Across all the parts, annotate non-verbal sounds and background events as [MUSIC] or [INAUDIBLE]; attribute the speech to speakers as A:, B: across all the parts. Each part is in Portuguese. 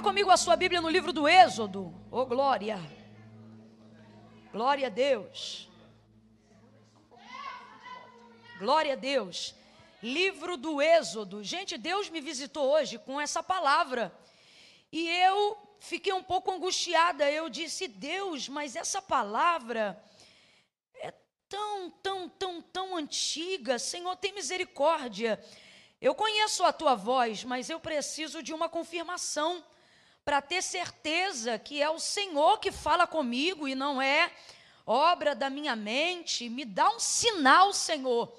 A: Abra comigo a sua Bíblia no livro do Êxodo. Oh, glória! Glória a Deus. Glória a Deus. Livro do Êxodo. Gente, Deus me visitou hoje com essa palavra. E eu fiquei um pouco angustiada. Eu disse, Deus, mas essa palavra é tão, tão, tão, tão antiga. Senhor, tem misericórdia. Eu conheço a tua voz, mas eu preciso de uma confirmação para ter certeza que é o Senhor que fala comigo e não é obra da minha mente. Me dá um sinal, Senhor,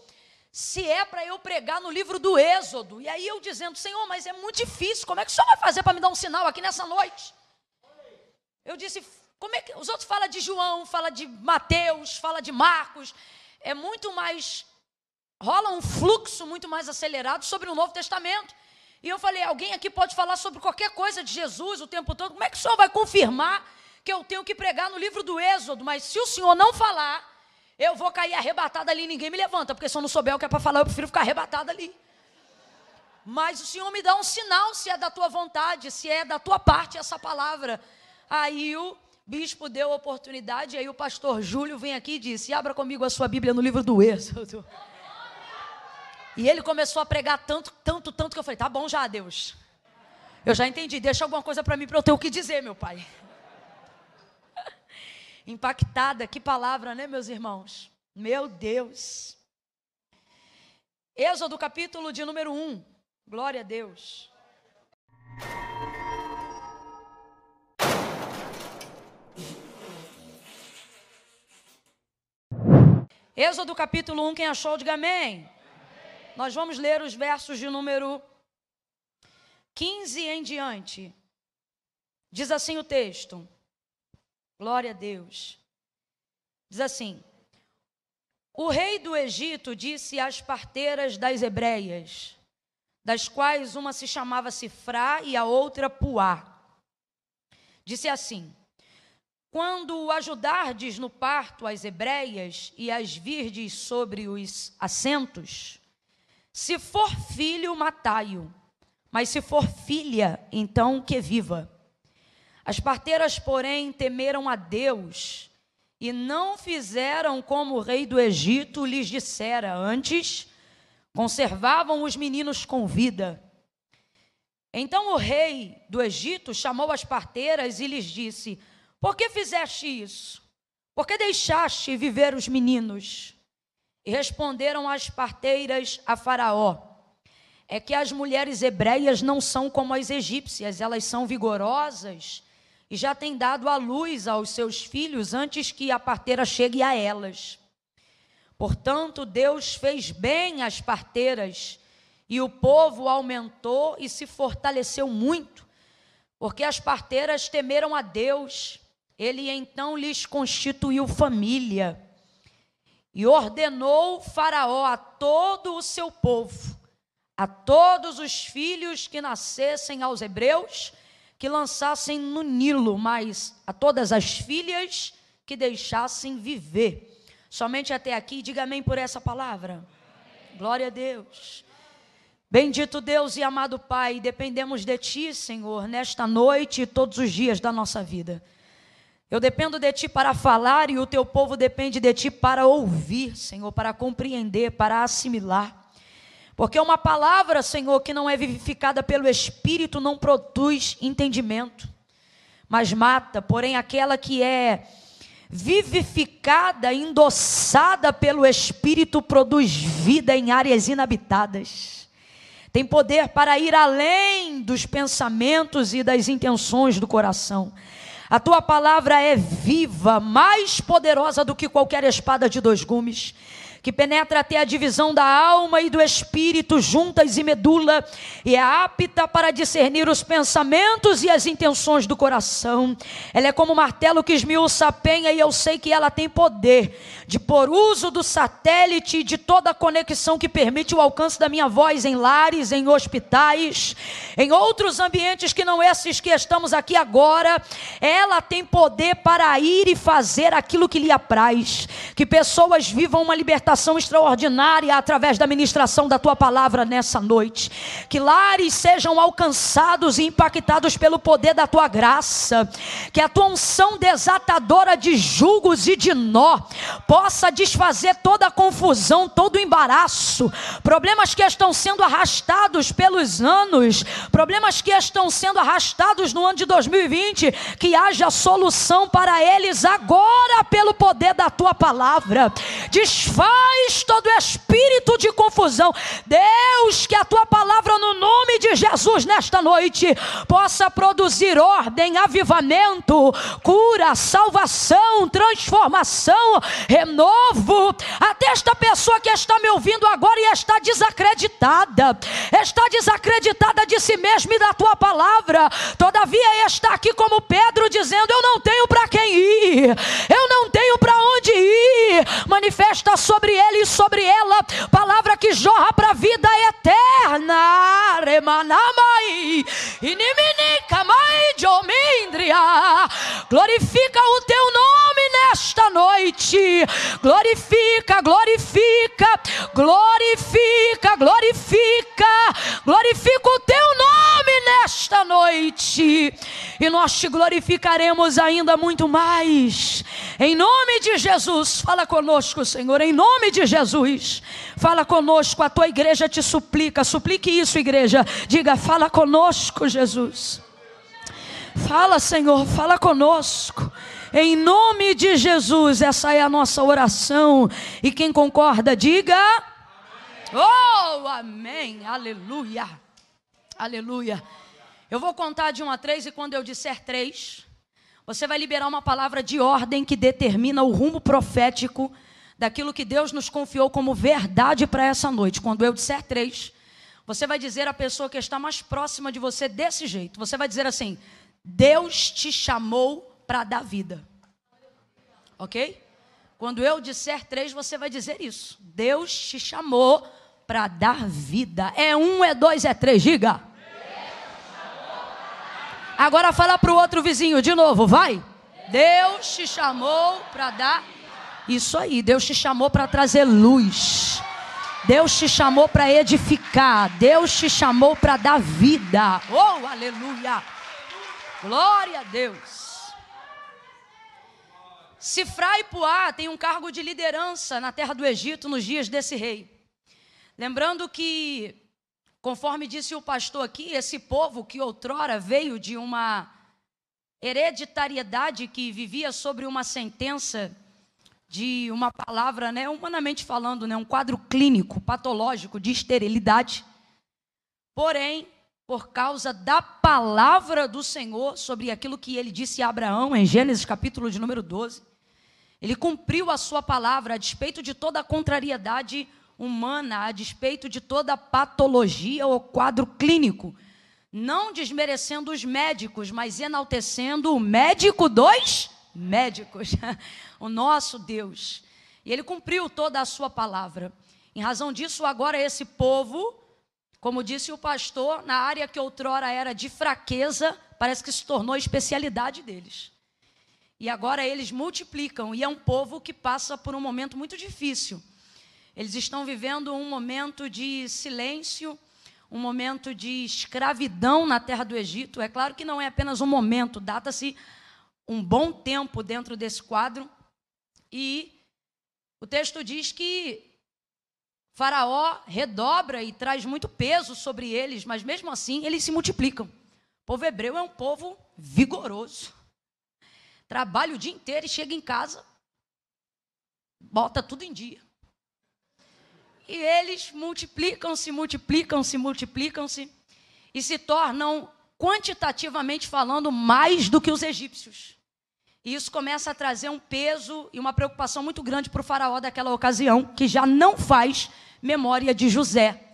A: se é para eu pregar no livro do Êxodo. E aí eu dizendo, Senhor, mas é muito difícil, como é que o Senhor vai fazer para me dar um sinal aqui nessa noite? Eu disse, como é que os outros falam de João, fala de Mateus, fala de Marcos, é muito mais rola um fluxo muito mais acelerado sobre o Novo Testamento. E eu falei: alguém aqui pode falar sobre qualquer coisa de Jesus o tempo todo? Como é que o senhor vai confirmar que eu tenho que pregar no livro do Êxodo? Mas se o senhor não falar, eu vou cair arrebatada ali e ninguém me levanta, porque se eu não souber o que é para falar, eu prefiro ficar arrebatada ali. Mas o Senhor me dá um sinal se é da tua vontade, se é da tua parte essa palavra. Aí o bispo deu a oportunidade, aí o pastor Júlio vem aqui e disse: Abra comigo a sua Bíblia no livro do Êxodo. E ele começou a pregar tanto, tanto, tanto que eu falei: tá bom já, Deus. Eu já entendi, deixa alguma coisa para mim para eu ter o que dizer, meu pai. [LAUGHS] Impactada, que palavra, né, meus irmãos? Meu Deus. Êxodo capítulo de número 1. Glória a Deus. Êxodo capítulo 1, quem achou, diga amém. Nós vamos ler os versos de número 15 em diante. Diz assim o texto. Glória a Deus. Diz assim: O rei do Egito disse às parteiras das hebreias, das quais uma se chamava Sifrá e a outra Puá. Disse assim: Quando ajudardes no parto as hebreias e as virdes sobre os assentos, se for filho, matai-o. Mas se for filha, então que viva. As parteiras, porém, temeram a Deus e não fizeram como o rei do Egito lhes dissera. Antes, conservavam os meninos com vida. Então o rei do Egito chamou as parteiras e lhes disse: Por que fizeste isso? Por que deixaste viver os meninos? E responderam as parteiras a Faraó: É que as mulheres hebreias não são como as egípcias, elas são vigorosas e já têm dado a luz aos seus filhos antes que a parteira chegue a elas. Portanto, Deus fez bem às parteiras e o povo aumentou e se fortaleceu muito, porque as parteiras temeram a Deus. Ele então lhes constituiu família e ordenou Faraó a todo o seu povo, a todos os filhos que nascessem aos hebreus, que lançassem no Nilo, mas a todas as filhas que deixassem viver. Somente até aqui, diga amém por essa palavra. Glória a Deus. Bendito Deus e amado Pai, dependemos de Ti, Senhor, nesta noite e todos os dias da nossa vida. Eu dependo de ti para falar e o teu povo depende de ti para ouvir, Senhor, para compreender, para assimilar. Porque uma palavra, Senhor, que não é vivificada pelo Espírito não produz entendimento, mas mata. Porém, aquela que é vivificada, endossada pelo Espírito, produz vida em áreas inabitadas. Tem poder para ir além dos pensamentos e das intenções do coração. A tua palavra é viva, mais poderosa do que qualquer espada de dois gumes que penetra até a divisão da alma e do espírito, juntas e medula, e é apta para discernir os pensamentos e as intenções do coração. Ela é como um martelo que esmiuça a penha, e eu sei que ela tem poder de por uso do satélite e de toda a conexão que permite o alcance da minha voz em lares, em hospitais, em outros ambientes que não esses que estamos aqui agora. Ela tem poder para ir e fazer aquilo que lhe apraz. Que pessoas vivam uma libertação libertação extraordinária através da ministração da tua palavra nessa noite. Que lares sejam alcançados e impactados pelo poder da tua graça. Que a tua unção desatadora de julgos e de nó possa desfazer toda a confusão, todo o embaraço, problemas que estão sendo arrastados pelos anos, problemas que estão sendo arrastados no ano de 2020, que haja solução para eles agora pelo poder da tua palavra. Desfaz todo espírito de confusão. Deus, que a tua palavra no nome de Jesus nesta noite possa produzir ordem, avivamento, cura, salvação, transformação, renovo. Até esta pessoa que está me ouvindo agora e está desacreditada, está desacreditada de si mesma e da tua palavra, todavia está aqui como Pedro dizendo: Eu não tenho para quem ir, eu não tenho para onde ir. Manifesta sobre ele e sobre ela palavra que jorra para a vida eterna. Glorifica o teu nome nesta noite. Glorifica, glorifica, glorifica, glorifica, glorifica o teu nome nesta noite. E nós te glorificaremos ainda muito mais. Em nome de Jesus, fala conosco, Senhor, em nome de Jesus. Fala conosco, a tua igreja te suplica. Suplique isso, igreja. Diga, fala conosco, Jesus. Fala, Senhor, fala conosco. Em nome de Jesus, essa é a nossa oração. E quem concorda, diga. Oh, amém. Aleluia. Aleluia. Eu vou contar de um a três e quando eu disser três, você vai liberar uma palavra de ordem que determina o rumo profético daquilo que Deus nos confiou como verdade para essa noite. Quando eu disser três, você vai dizer à pessoa que está mais próxima de você desse jeito. Você vai dizer assim: Deus te chamou para dar vida. Ok? Quando eu disser três, você vai dizer isso. Deus te chamou para dar vida. É um, é dois, é três. Diga. Agora fala para o outro vizinho de novo, vai. Deus te chamou para dar isso aí. Deus te chamou para trazer luz. Deus te chamou para edificar. Deus te chamou para dar vida. Oh, aleluia. Glória a Deus. Sifra e Puá tem um cargo de liderança na terra do Egito nos dias desse rei. Lembrando que Conforme disse o pastor aqui, esse povo que outrora veio de uma hereditariedade que vivia sobre uma sentença de uma palavra, né, humanamente falando, né, um quadro clínico, patológico de esterilidade. Porém, por causa da palavra do Senhor sobre aquilo que ele disse a Abraão em Gênesis capítulo de número 12, ele cumpriu a sua palavra a despeito de toda a contrariedade humana a despeito de toda patologia ou quadro clínico, não desmerecendo os médicos, mas enaltecendo o médico dos médicos, [LAUGHS] o nosso Deus. E ele cumpriu toda a sua palavra. Em razão disso, agora esse povo, como disse o pastor, na área que outrora era de fraqueza, parece que se tornou especialidade deles. E agora eles multiplicam, e é um povo que passa por um momento muito difícil eles estão vivendo um momento de silêncio, um momento de escravidão na terra do Egito. É claro que não é apenas um momento, data-se um bom tempo dentro desse quadro. E o texto diz que Faraó redobra e traz muito peso sobre eles, mas mesmo assim eles se multiplicam. O povo hebreu é um povo vigoroso. Trabalha o dia inteiro e chega em casa, bota tudo em dia. E eles multiplicam-se, multiplicam-se, multiplicam-se e se tornam, quantitativamente falando, mais do que os egípcios. E isso começa a trazer um peso e uma preocupação muito grande para o faraó daquela ocasião, que já não faz memória de José,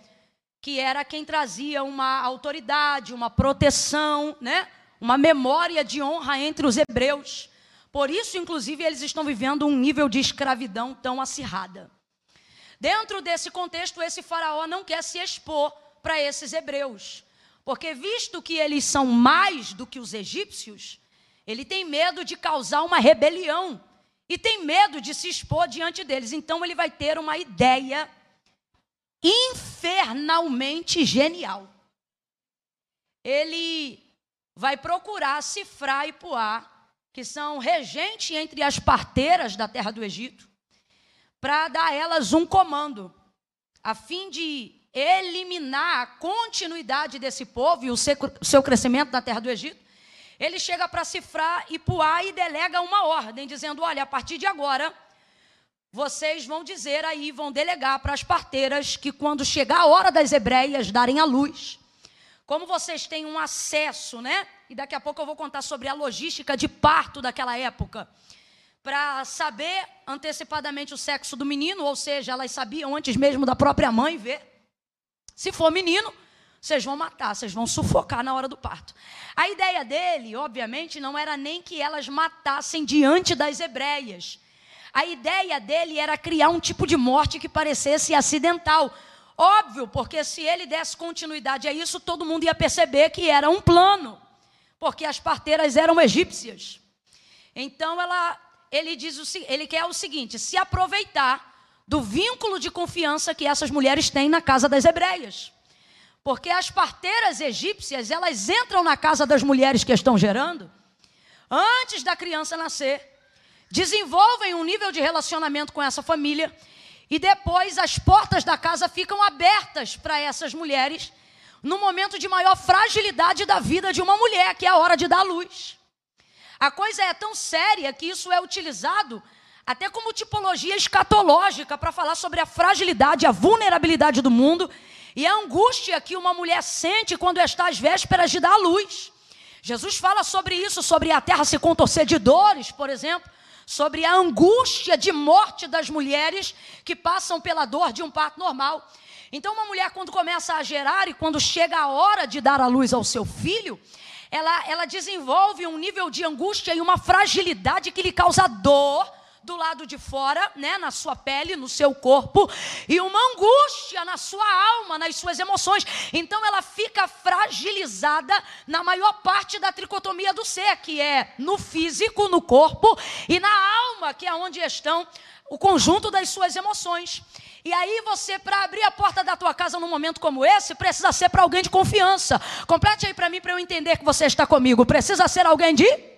A: que era quem trazia uma autoridade, uma proteção, né? Uma memória de honra entre os hebreus. Por isso, inclusive, eles estão vivendo um nível de escravidão tão acirrada. Dentro desse contexto, esse faraó não quer se expor para esses hebreus, porque visto que eles são mais do que os egípcios, ele tem medo de causar uma rebelião e tem medo de se expor diante deles. Então ele vai ter uma ideia infernalmente genial. Ele vai procurar Cifrar e Puá, que são regentes entre as parteiras da terra do Egito, para dar a elas um comando, a fim de eliminar a continuidade desse povo e o seu crescimento na terra do Egito. Ele chega para Cifrar e Puá e delega uma ordem, dizendo: Olha, a partir de agora vocês vão dizer aí, vão delegar para as parteiras que quando chegar a hora das hebreias darem a luz, como vocês têm um acesso, né? E daqui a pouco eu vou contar sobre a logística de parto daquela época, para saber antecipadamente o sexo do menino, ou seja, elas sabiam antes mesmo da própria mãe ver. Se for menino, vocês vão matar, vocês vão sufocar na hora do parto. A ideia dele, obviamente, não era nem que elas matassem diante das hebreias a ideia dele era criar um tipo de morte que parecesse acidental. Óbvio, porque se ele desse continuidade a isso, todo mundo ia perceber que era um plano, porque as parteiras eram egípcias. Então ela, ele diz o, ele quer o seguinte: se aproveitar do vínculo de confiança que essas mulheres têm na casa das hebreias. Porque as parteiras egípcias, elas entram na casa das mulheres que estão gerando antes da criança nascer desenvolvem um nível de relacionamento com essa família e depois as portas da casa ficam abertas para essas mulheres no momento de maior fragilidade da vida de uma mulher, que é a hora de dar luz. A coisa é tão séria que isso é utilizado até como tipologia escatológica para falar sobre a fragilidade, a vulnerabilidade do mundo e a angústia que uma mulher sente quando está às vésperas de dar luz. Jesus fala sobre isso, sobre a terra se contorcer de dores, por exemplo, sobre a angústia de morte das mulheres que passam pela dor de um parto normal. Então, uma mulher, quando começa a gerar e quando chega a hora de dar a luz ao seu filho, ela, ela desenvolve um nível de angústia e uma fragilidade que lhe causa dor do lado de fora, né, na sua pele, no seu corpo, e uma angústia na sua alma, nas suas emoções. Então ela fica fragilizada na maior parte da tricotomia do ser, que é no físico, no corpo, e na alma, que é onde estão o conjunto das suas emoções. E aí você, para abrir a porta da tua casa num momento como esse, precisa ser para alguém de confiança. Complete aí para mim para eu entender que você está comigo. Precisa ser alguém de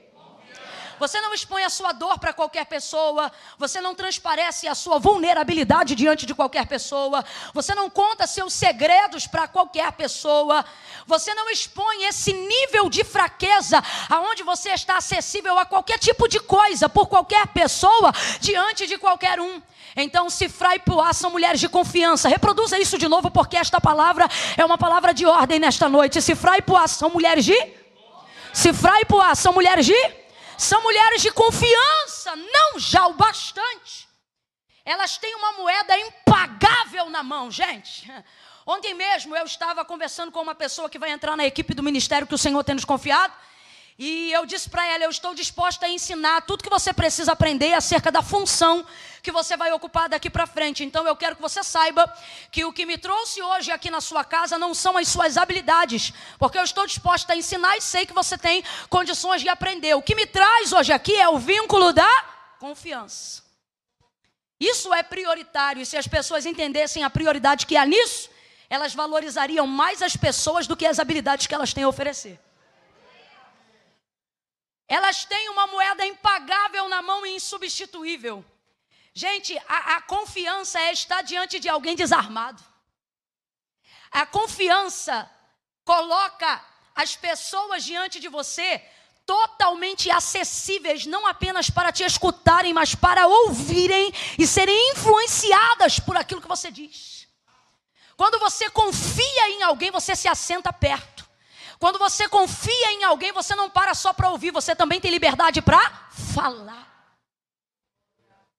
A: você não expõe a sua dor para qualquer pessoa. Você não transparece a sua vulnerabilidade diante de qualquer pessoa. Você não conta seus segredos para qualquer pessoa. Você não expõe esse nível de fraqueza aonde você está acessível a qualquer tipo de coisa por qualquer pessoa diante de qualquer um. Então, Cifra e Puá são mulheres de confiança. Reproduza isso de novo, porque esta palavra é uma palavra de ordem nesta noite. Cifra e Puá são mulheres de. Cifra e Puá são mulheres de são mulheres de confiança, não já o bastante. Elas têm uma moeda impagável na mão, gente. Ontem mesmo eu estava conversando com uma pessoa que vai entrar na equipe do ministério que o Senhor tem nos confiado. E eu disse para ela: eu estou disposta a ensinar tudo que você precisa aprender acerca da função que você vai ocupar daqui para frente. Então eu quero que você saiba que o que me trouxe hoje aqui na sua casa não são as suas habilidades, porque eu estou disposta a ensinar e sei que você tem condições de aprender. O que me traz hoje aqui é o vínculo da confiança. Isso é prioritário, e se as pessoas entendessem a prioridade que há nisso, elas valorizariam mais as pessoas do que as habilidades que elas têm a oferecer. Elas têm uma moeda impagável na mão e insubstituível. Gente, a, a confiança é estar diante de alguém desarmado. A confiança coloca as pessoas diante de você totalmente acessíveis, não apenas para te escutarem, mas para ouvirem e serem influenciadas por aquilo que você diz. Quando você confia em alguém, você se assenta perto. Quando você confia em alguém, você não para só para ouvir, você também tem liberdade para falar.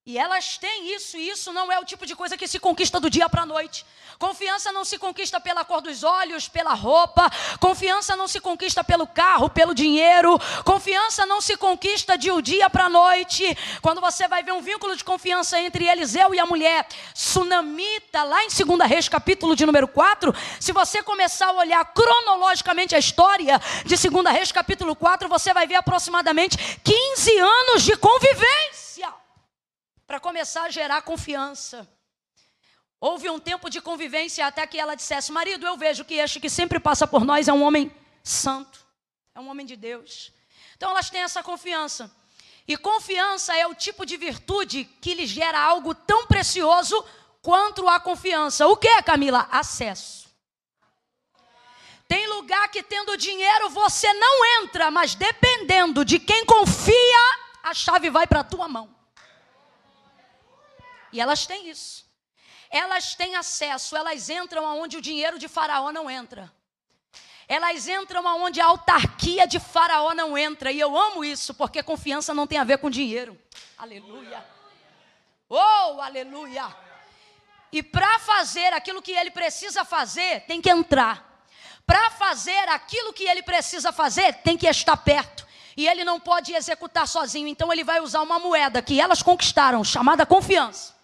A: E elas têm isso, e isso não é o tipo de coisa que se conquista do dia para a noite. Confiança não se conquista pela cor dos olhos, pela roupa. Confiança não se conquista pelo carro, pelo dinheiro. Confiança não se conquista de um dia para a noite. Quando você vai ver um vínculo de confiança entre Eliseu e a mulher sunamita, lá em 2 Reis, capítulo de número 4, se você começar a olhar cronologicamente a história de 2 Reis, capítulo 4, você vai ver aproximadamente 15 anos de convivência. Para começar a gerar confiança. Houve um tempo de convivência até que ela dissesse: Marido, eu vejo que este que sempre passa por nós é um homem santo, é um homem de Deus. Então elas têm essa confiança. E confiança é o tipo de virtude que lhe gera algo tão precioso quanto a confiança. O que, Camila? Acesso. Tem lugar que tendo dinheiro você não entra, mas dependendo de quem confia, a chave vai para a tua mão. E elas têm isso. Elas têm acesso, elas entram aonde o dinheiro de Faraó não entra. Elas entram aonde a autarquia de Faraó não entra. E eu amo isso, porque confiança não tem a ver com dinheiro. Aleluia. Oh, aleluia. E para fazer aquilo que ele precisa fazer, tem que entrar. Para fazer aquilo que ele precisa fazer, tem que estar perto. E ele não pode executar sozinho. Então ele vai usar uma moeda que elas conquistaram, chamada confiança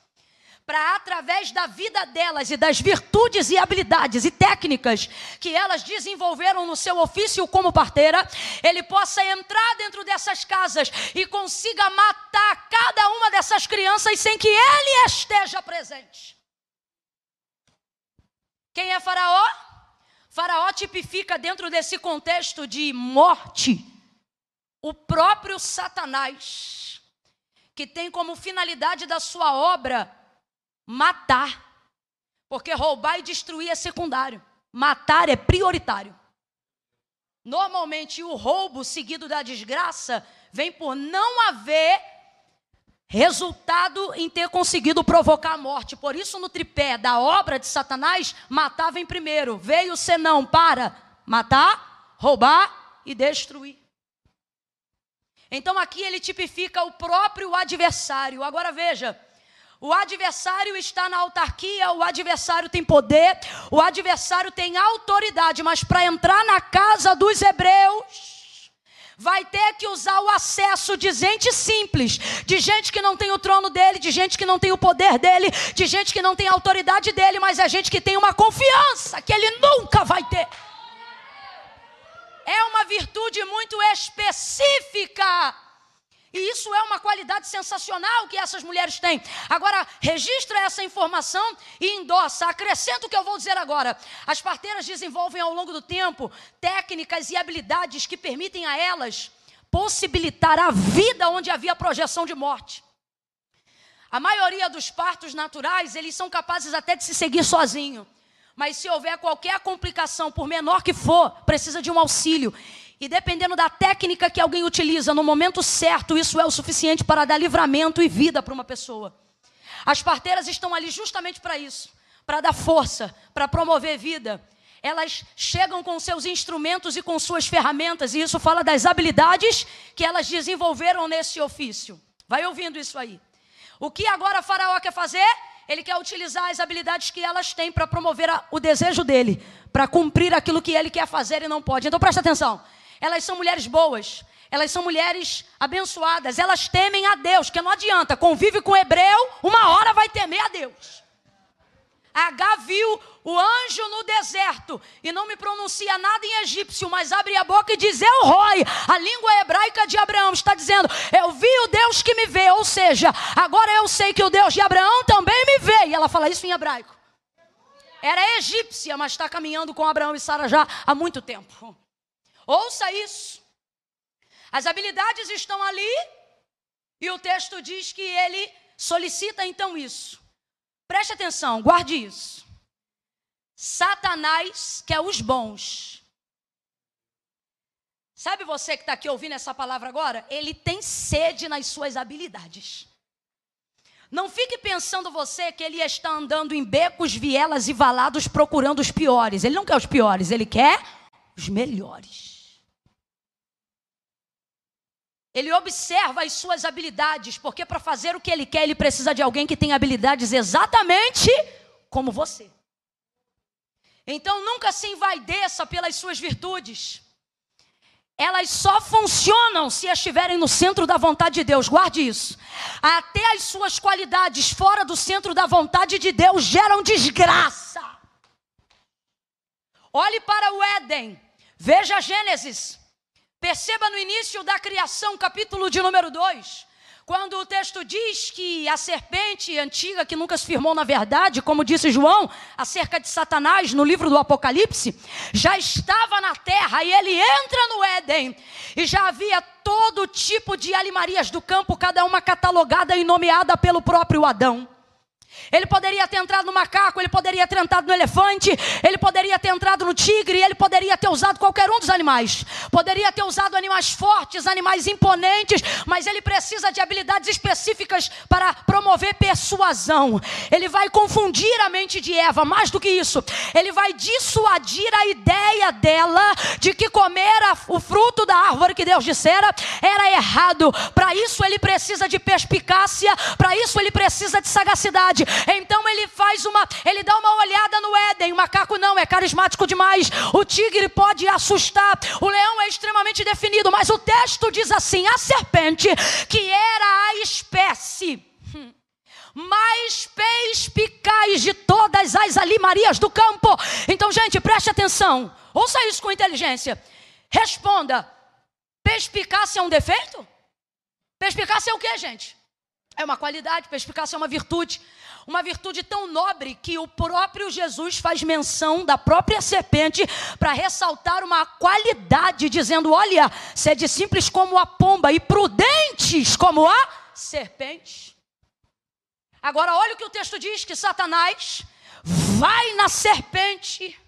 A: para através da vida delas e das virtudes e habilidades e técnicas que elas desenvolveram no seu ofício como parteira, ele possa entrar dentro dessas casas e consiga matar cada uma dessas crianças sem que ele esteja presente. Quem é Faraó? Faraó tipifica dentro desse contexto de morte o próprio Satanás, que tem como finalidade da sua obra matar. Porque roubar e destruir é secundário. Matar é prioritário. Normalmente o roubo seguido da desgraça vem por não haver resultado em ter conseguido provocar a morte. Por isso, no tripé da obra de Satanás, matava em primeiro. Veio o senão para matar, roubar e destruir. Então aqui ele tipifica o próprio adversário. Agora veja, o adversário está na autarquia, o adversário tem poder, o adversário tem autoridade, mas para entrar na casa dos hebreus, vai ter que usar o acesso de gente simples, de gente que não tem o trono dele, de gente que não tem o poder dele, de gente que não tem a autoridade dele, mas é gente que tem uma confiança que ele nunca vai ter. É uma virtude muito específica e isso é uma qualidade sensacional que essas mulheres têm. Agora, registra essa informação e endossa. Acrescenta o que eu vou dizer agora. As parteiras desenvolvem ao longo do tempo técnicas e habilidades que permitem a elas possibilitar a vida onde havia projeção de morte. A maioria dos partos naturais, eles são capazes até de se seguir sozinho. Mas se houver qualquer complicação, por menor que for, precisa de um auxílio. E dependendo da técnica que alguém utiliza no momento certo, isso é o suficiente para dar livramento e vida para uma pessoa. As parteiras estão ali justamente para isso, para dar força, para promover vida. Elas chegam com seus instrumentos e com suas ferramentas, e isso fala das habilidades que elas desenvolveram nesse ofício. Vai ouvindo isso aí. O que agora Faraó quer fazer? Ele quer utilizar as habilidades que elas têm para promover a, o desejo dele, para cumprir aquilo que ele quer fazer e não pode. Então presta atenção. Elas são mulheres boas, elas são mulheres abençoadas, elas temem a Deus, que não adianta, convive com o hebreu, uma hora vai temer a Deus. H viu o anjo no deserto e não me pronuncia nada em egípcio, mas abre a boca e diz: Eu roi. A língua hebraica de Abraão está dizendo: Eu vi o Deus que me vê. Ou seja, agora eu sei que o Deus de Abraão também me vê. E ela fala isso em hebraico. Era egípcia, mas está caminhando com Abraão e Sara já há muito tempo. Ouça isso. As habilidades estão ali e o texto diz que ele solicita então isso. Preste atenção, guarde isso. Satanás quer os bons. Sabe você que está aqui ouvindo essa palavra agora? Ele tem sede nas suas habilidades. Não fique pensando você que ele está andando em becos, vielas e valados procurando os piores. Ele não quer os piores, ele quer os melhores. Ele observa as suas habilidades, porque para fazer o que ele quer, ele precisa de alguém que tem habilidades exatamente como você. Então nunca se envaideça pelas suas virtudes. Elas só funcionam se estiverem no centro da vontade de Deus. Guarde isso. Até as suas qualidades fora do centro da vontade de Deus geram desgraça. Olhe para o Éden. Veja Gênesis. Perceba no início da criação, capítulo de número 2, Quando o texto diz que a serpente antiga, que nunca se firmou na verdade, como disse João, acerca de Satanás no livro do Apocalipse, já estava na terra e ele entra no Éden e já havia todo tipo de alimarias do campo, cada uma catalogada e nomeada pelo próprio Adão. Ele poderia ter entrado no macaco, ele poderia ter entrado no elefante, ele poderia ter entrado no tigre, ele poderia ter usado qualquer um dos animais. Poderia ter usado animais fortes, animais imponentes, mas ele precisa de habilidades específicas para promover persuasão. Ele vai confundir a mente de Eva, mais do que isso, ele vai dissuadir a ideia dela de que comer o fruto da árvore que Deus dissera era errado. Para isso ele precisa de perspicácia, para isso ele precisa de sagacidade. Então ele faz uma, ele dá uma olhada no Éden. O macaco não, é carismático demais. O tigre pode assustar. O leão é extremamente definido, mas o texto diz assim: a serpente, que era a espécie mais perspicaz de todas as alimarias do campo. Então, gente, preste atenção. Ouça isso com inteligência. Responda: perspicácia é um defeito? Perspicácia é o que, gente? É uma qualidade, perspicácia é uma virtude. Uma virtude tão nobre que o próprio Jesus faz menção da própria serpente para ressaltar uma qualidade, dizendo: Olha, sede simples como a pomba e prudentes como a serpente. Agora, olha o que o texto diz: que Satanás vai na serpente,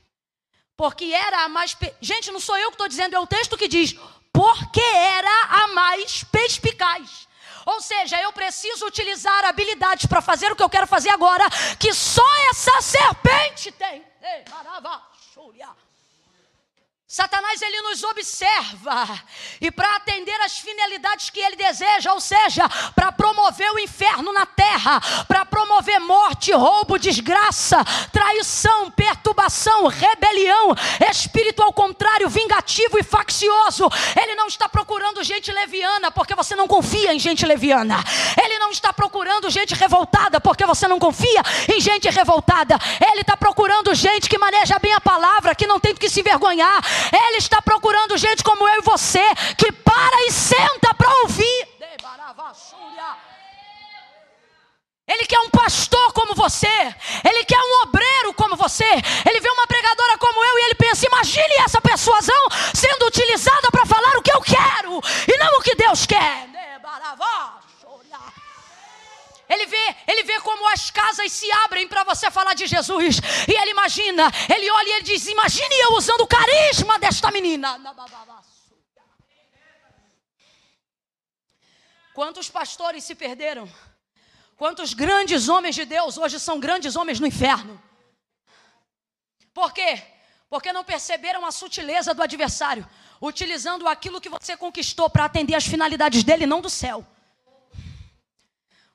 A: porque era a mais. Gente, não sou eu que estou dizendo, é o texto que diz: porque era a mais perspicaz. Ou seja, eu preciso utilizar habilidades para fazer o que eu quero fazer agora, que só essa serpente tem. Ei, Satanás ele nos observa e para atender às finalidades que ele deseja, ou seja, para promover o inferno na terra, para promover morte, roubo, desgraça, traição, perturbação, rebelião, espírito ao contrário, vingativo e faccioso. Ele não está procurando gente leviana porque você não confia em gente leviana. Ele não está procurando gente revoltada porque você não confia em gente revoltada. Ele está procurando gente que maneja bem a palavra, que não tem que se envergonhar ele está procurando gente como eu e você, que para e senta para ouvir. Ele quer um pastor como você. Ele quer um obreiro como você. Ele vê uma pregadora como eu e ele pensa: imagine essa persuasão sendo utilizada para falar o que eu quero e não o que Deus quer. Ele vê, ele vê como as casas se abrem para você falar de Jesus. E ele imagina, ele olha e ele diz: Imagine eu usando o carisma desta menina. Quantos pastores se perderam? Quantos grandes homens de Deus hoje são grandes homens no inferno? Por quê? Porque não perceberam a sutileza do adversário, utilizando aquilo que você conquistou para atender às finalidades dele, não do céu.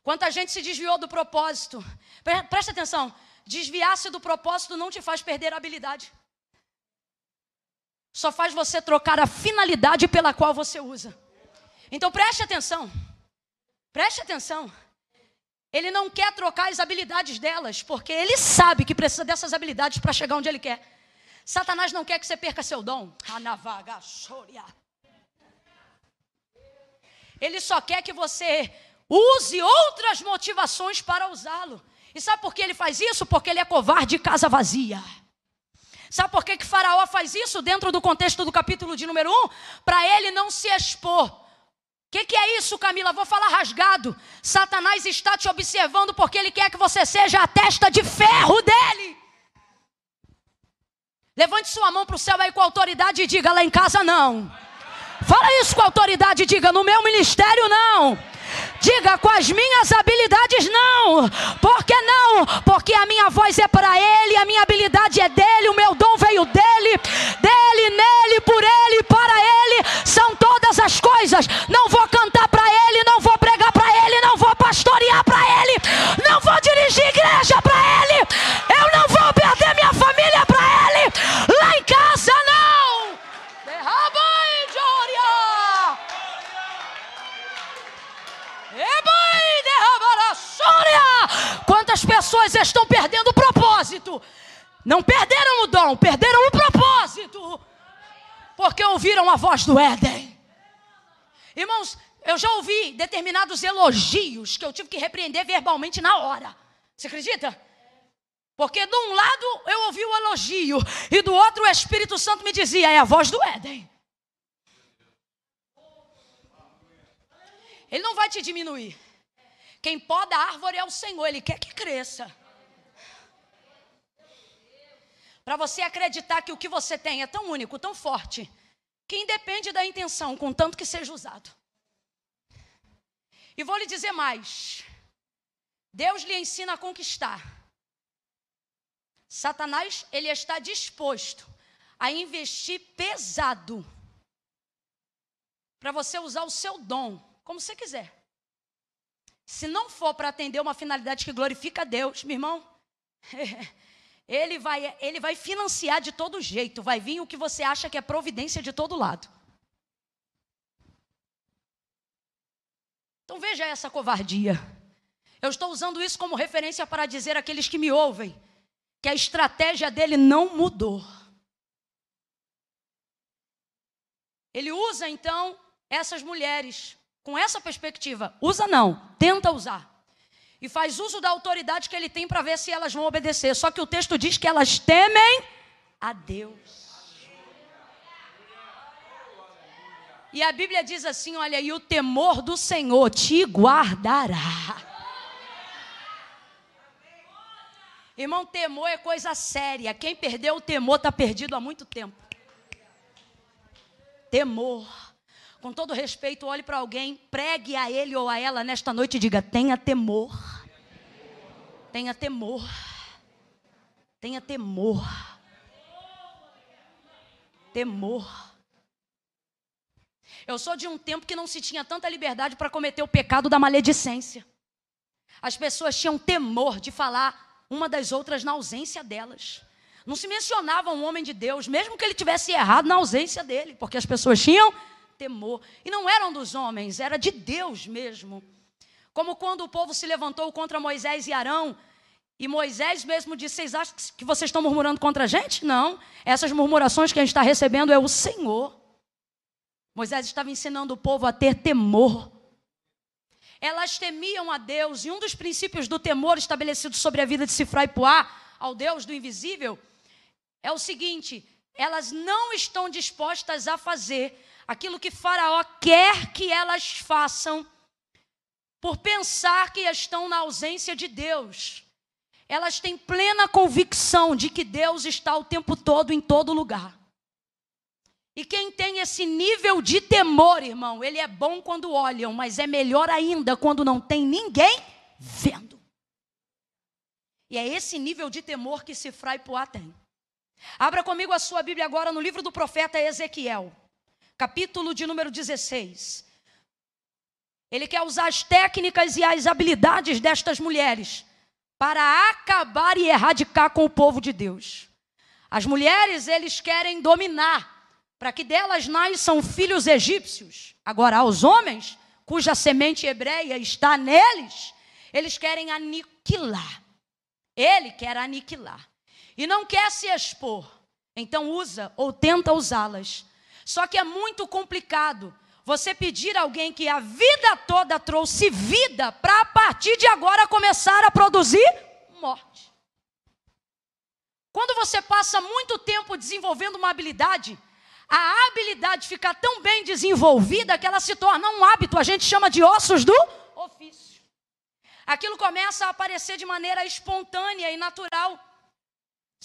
A: Quanta gente se desviou do propósito. Presta atenção: desviar-se do propósito não te faz perder a habilidade. Só faz você trocar a finalidade pela qual você usa. Então preste atenção. Preste atenção. Ele não quer trocar as habilidades delas, porque ele sabe que precisa dessas habilidades para chegar onde ele quer. Satanás não quer que você perca seu dom. Ele só quer que você use outras motivações para usá-lo. E sabe por que ele faz isso? Porque ele é covarde e casa vazia. Sabe por que, que Faraó faz isso dentro do contexto do capítulo de número 1? Para ele não se expor. O que, que é isso, Camila? Vou falar rasgado. Satanás está te observando porque ele quer que você seja a testa de ferro dele. Levante sua mão para o céu aí com autoridade e diga: lá em casa não. Fala isso com autoridade e diga: no meu ministério não. Diga com as minhas habilidades não. Por que não? Porque a minha voz é para ele, a minha habilidade é dele, o meu dom veio dele, dele, nele, por ele, para ele. São todas as coisas. Não vou cantar para ele, não vou pregar para ele, não vou pastorear para ele, não vou dirigir igreja para ele. Eu não vou perder minha família para ele. Lá em casa não. Derraba Quantas pessoas estão perdendo o propósito? Não perderam o dom, perderam o propósito. Porque ouviram a voz do Éden. Irmãos, Eu já ouvi determinados elogios que eu tive que repreender verbalmente na hora. Você acredita? Porque de um lado eu ouvi o elogio e do outro o Espírito Santo me dizia: é a voz do Éden. Ele não vai te diminuir. Quem poda a árvore é o Senhor, Ele quer que cresça. Para você acreditar que o que você tem é tão único, tão forte, que independe da intenção, contanto que seja usado. E vou lhe dizer mais: Deus lhe ensina a conquistar. Satanás, ele está disposto a investir pesado para você usar o seu dom como você quiser. Se não for para atender uma finalidade que glorifica a Deus, meu irmão, [LAUGHS] ele vai, ele vai financiar de todo jeito, vai vir o que você acha que é providência de todo lado. Então veja essa covardia. Eu estou usando isso como referência para dizer àqueles que me ouvem que a estratégia dele não mudou. Ele usa então essas mulheres com essa perspectiva. Usa não, tenta usar. E faz uso da autoridade que ele tem para ver se elas vão obedecer. Só que o texto diz que elas temem a Deus. E a Bíblia diz assim: olha, e o temor do Senhor te guardará. Irmão, temor é coisa séria. Quem perdeu o temor está perdido há muito tempo. Temor com todo respeito, olhe para alguém, pregue a ele ou a ela nesta noite e diga: tenha temor. Tenha temor. Tenha temor. Temor. Eu sou de um tempo que não se tinha tanta liberdade para cometer o pecado da maledicência. As pessoas tinham temor de falar uma das outras na ausência delas. Não se mencionava um homem de Deus, mesmo que ele tivesse errado na ausência dele, porque as pessoas tinham temor. E não eram dos homens, era de Deus mesmo. Como quando o povo se levantou contra Moisés e Arão, e Moisés mesmo disse: Vocês acham que vocês estão murmurando contra a gente? Não. Essas murmurações que a gente está recebendo é o Senhor. Moisés estava ensinando o povo a ter temor. Elas temiam a Deus, e um dos princípios do temor estabelecido sobre a vida de Sifra e Puá, ao Deus do invisível, é o seguinte: elas não estão dispostas a fazer aquilo que Faraó quer que elas façam, por pensar que estão na ausência de Deus. Elas têm plena convicção de que Deus está o tempo todo em todo lugar. E quem tem esse nível de temor, irmão, ele é bom quando olham, mas é melhor ainda quando não tem ninguém vendo. E é esse nível de temor que Sifra e Poá tem. Abra comigo a sua Bíblia agora no livro do profeta Ezequiel capítulo de número 16. Ele quer usar as técnicas e as habilidades destas mulheres para acabar e erradicar com o povo de Deus. As mulheres, eles querem dominar, para que delas nasçam filhos egípcios. Agora, aos homens, cuja semente hebreia está neles, eles querem aniquilar. Ele quer aniquilar. E não quer se expor. Então usa ou tenta usá-las só que é muito complicado você pedir a alguém que a vida toda trouxe vida para a partir de agora começar a produzir morte. Quando você passa muito tempo desenvolvendo uma habilidade, a habilidade fica tão bem desenvolvida que ela se torna um hábito, a gente chama de ossos do ofício. Aquilo começa a aparecer de maneira espontânea e natural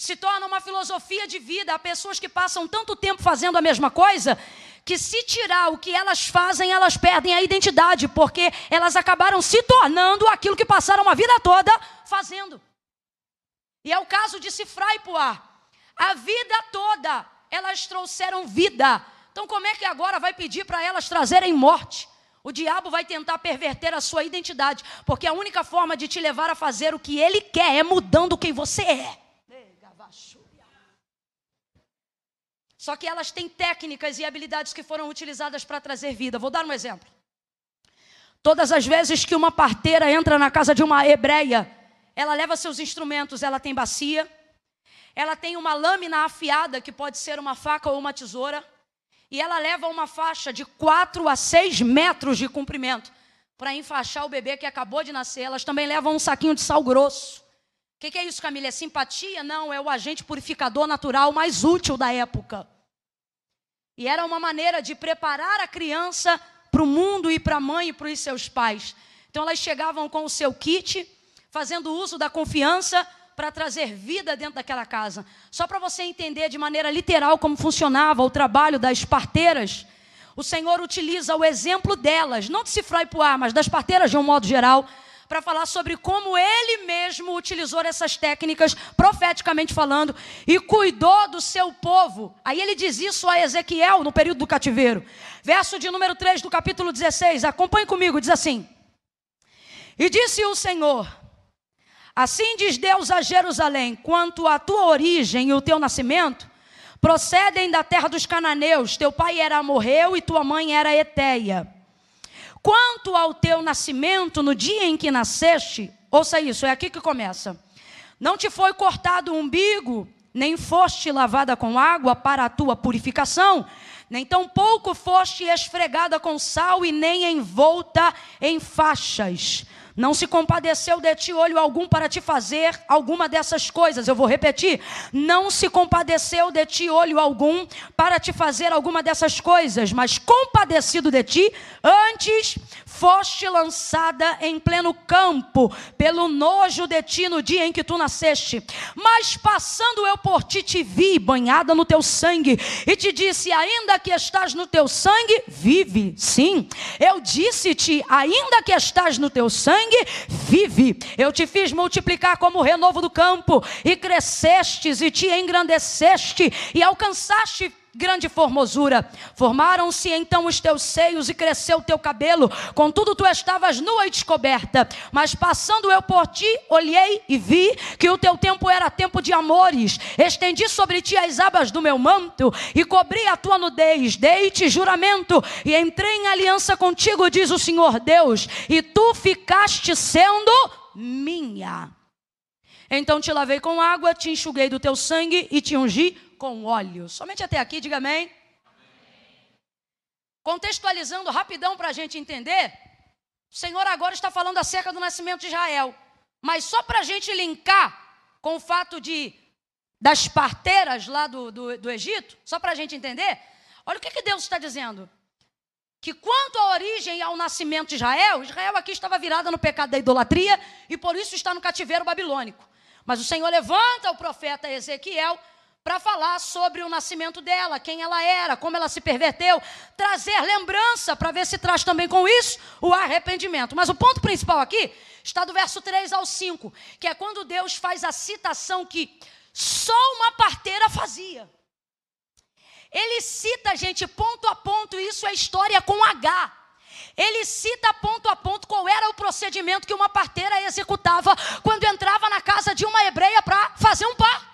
A: se torna uma filosofia de vida. Há pessoas que passam tanto tempo fazendo a mesma coisa que, se tirar o que elas fazem, elas perdem a identidade, porque elas acabaram se tornando aquilo que passaram a vida toda fazendo. E é o caso de Cifra e. A vida toda elas trouxeram vida. Então, como é que agora vai pedir para elas trazerem morte? O diabo vai tentar perverter a sua identidade, porque a única forma de te levar a fazer o que ele quer é mudando quem você é. Só que elas têm técnicas e habilidades que foram utilizadas para trazer vida. Vou dar um exemplo. Todas as vezes que uma parteira entra na casa de uma hebreia, ela leva seus instrumentos, ela tem bacia, ela tem uma lâmina afiada, que pode ser uma faca ou uma tesoura, E ela leva uma faixa de 4 a 6 metros de comprimento para enfaixar o bebê que acabou de nascer. Elas também levam um saquinho de sal grosso. O que, que é isso, Camila? É simpatia? Não, é o agente purificador natural mais útil da época. E era uma maneira de preparar a criança para o mundo e para a mãe e para os seus pais. Então elas chegavam com o seu kit, fazendo uso da confiança para trazer vida dentro daquela casa. Só para você entender de maneira literal como funcionava o trabalho das parteiras, o Senhor utiliza o exemplo delas, não de Cifró e Puá, mas das parteiras de um modo geral, para falar sobre como ele mesmo utilizou essas técnicas, profeticamente falando, e cuidou do seu povo. Aí ele diz isso a Ezequiel no período do cativeiro. Verso de número 3 do capítulo 16, acompanhe comigo, diz assim: E disse o Senhor: Assim diz Deus a Jerusalém: quanto à tua origem e o teu nascimento, procedem da terra dos cananeus, teu pai era amorreu e tua mãe era eteia. Quanto ao teu nascimento, no dia em que nasceste, ouça isso, é aqui que começa. Não te foi cortado o umbigo, nem foste lavada com água para a tua purificação, nem tampouco foste esfregada com sal e nem envolta em faixas. Não se compadeceu de ti olho algum para te fazer alguma dessas coisas. Eu vou repetir. Não se compadeceu de ti olho algum para te fazer alguma dessas coisas, mas compadecido de ti, antes foste lançada em pleno campo pelo nojo de ti no dia em que tu nasceste. Mas passando eu por ti te vi banhada no teu sangue e te disse: ainda que estás no teu sangue, vive. Sim, eu disse-te: ainda que estás no teu sangue, vive. Eu te fiz multiplicar como o renovo do campo e crescestes e te engrandeceste e alcançaste grande formosura. Formaram-se então os teus seios e cresceu o teu cabelo. Contudo, tu estavas nua e descoberta. Mas passando eu por ti, olhei e vi que o teu tempo era tempo de amores. Estendi sobre ti as abas do meu manto e cobri a tua nudez. Dei-te juramento e entrei em aliança contigo, diz o Senhor Deus. E tu ficaste sendo minha. Então te lavei com água, te enxuguei do teu sangue e te ungi com óleo. Somente até aqui, diga amém. amém. Contextualizando rapidão para a gente entender, o Senhor agora está falando acerca do nascimento de Israel. Mas só para a gente linkar com o fato de das parteiras lá do, do, do Egito, só para a gente entender, olha o que, que Deus está dizendo. Que quanto à origem e ao nascimento de Israel, Israel aqui estava virada no pecado da idolatria e por isso está no cativeiro babilônico. Mas o Senhor levanta o profeta Ezequiel para falar sobre o nascimento dela, quem ela era, como ela se perverteu, trazer lembrança para ver se traz também com isso o arrependimento. Mas o ponto principal aqui está do verso 3 ao 5, que é quando Deus faz a citação que só uma parteira fazia. Ele cita, gente, ponto a ponto, isso é história com H. Ele cita ponto a ponto qual era o procedimento que uma parteira executava quando entrava na casa de uma hebreia para fazer um parto.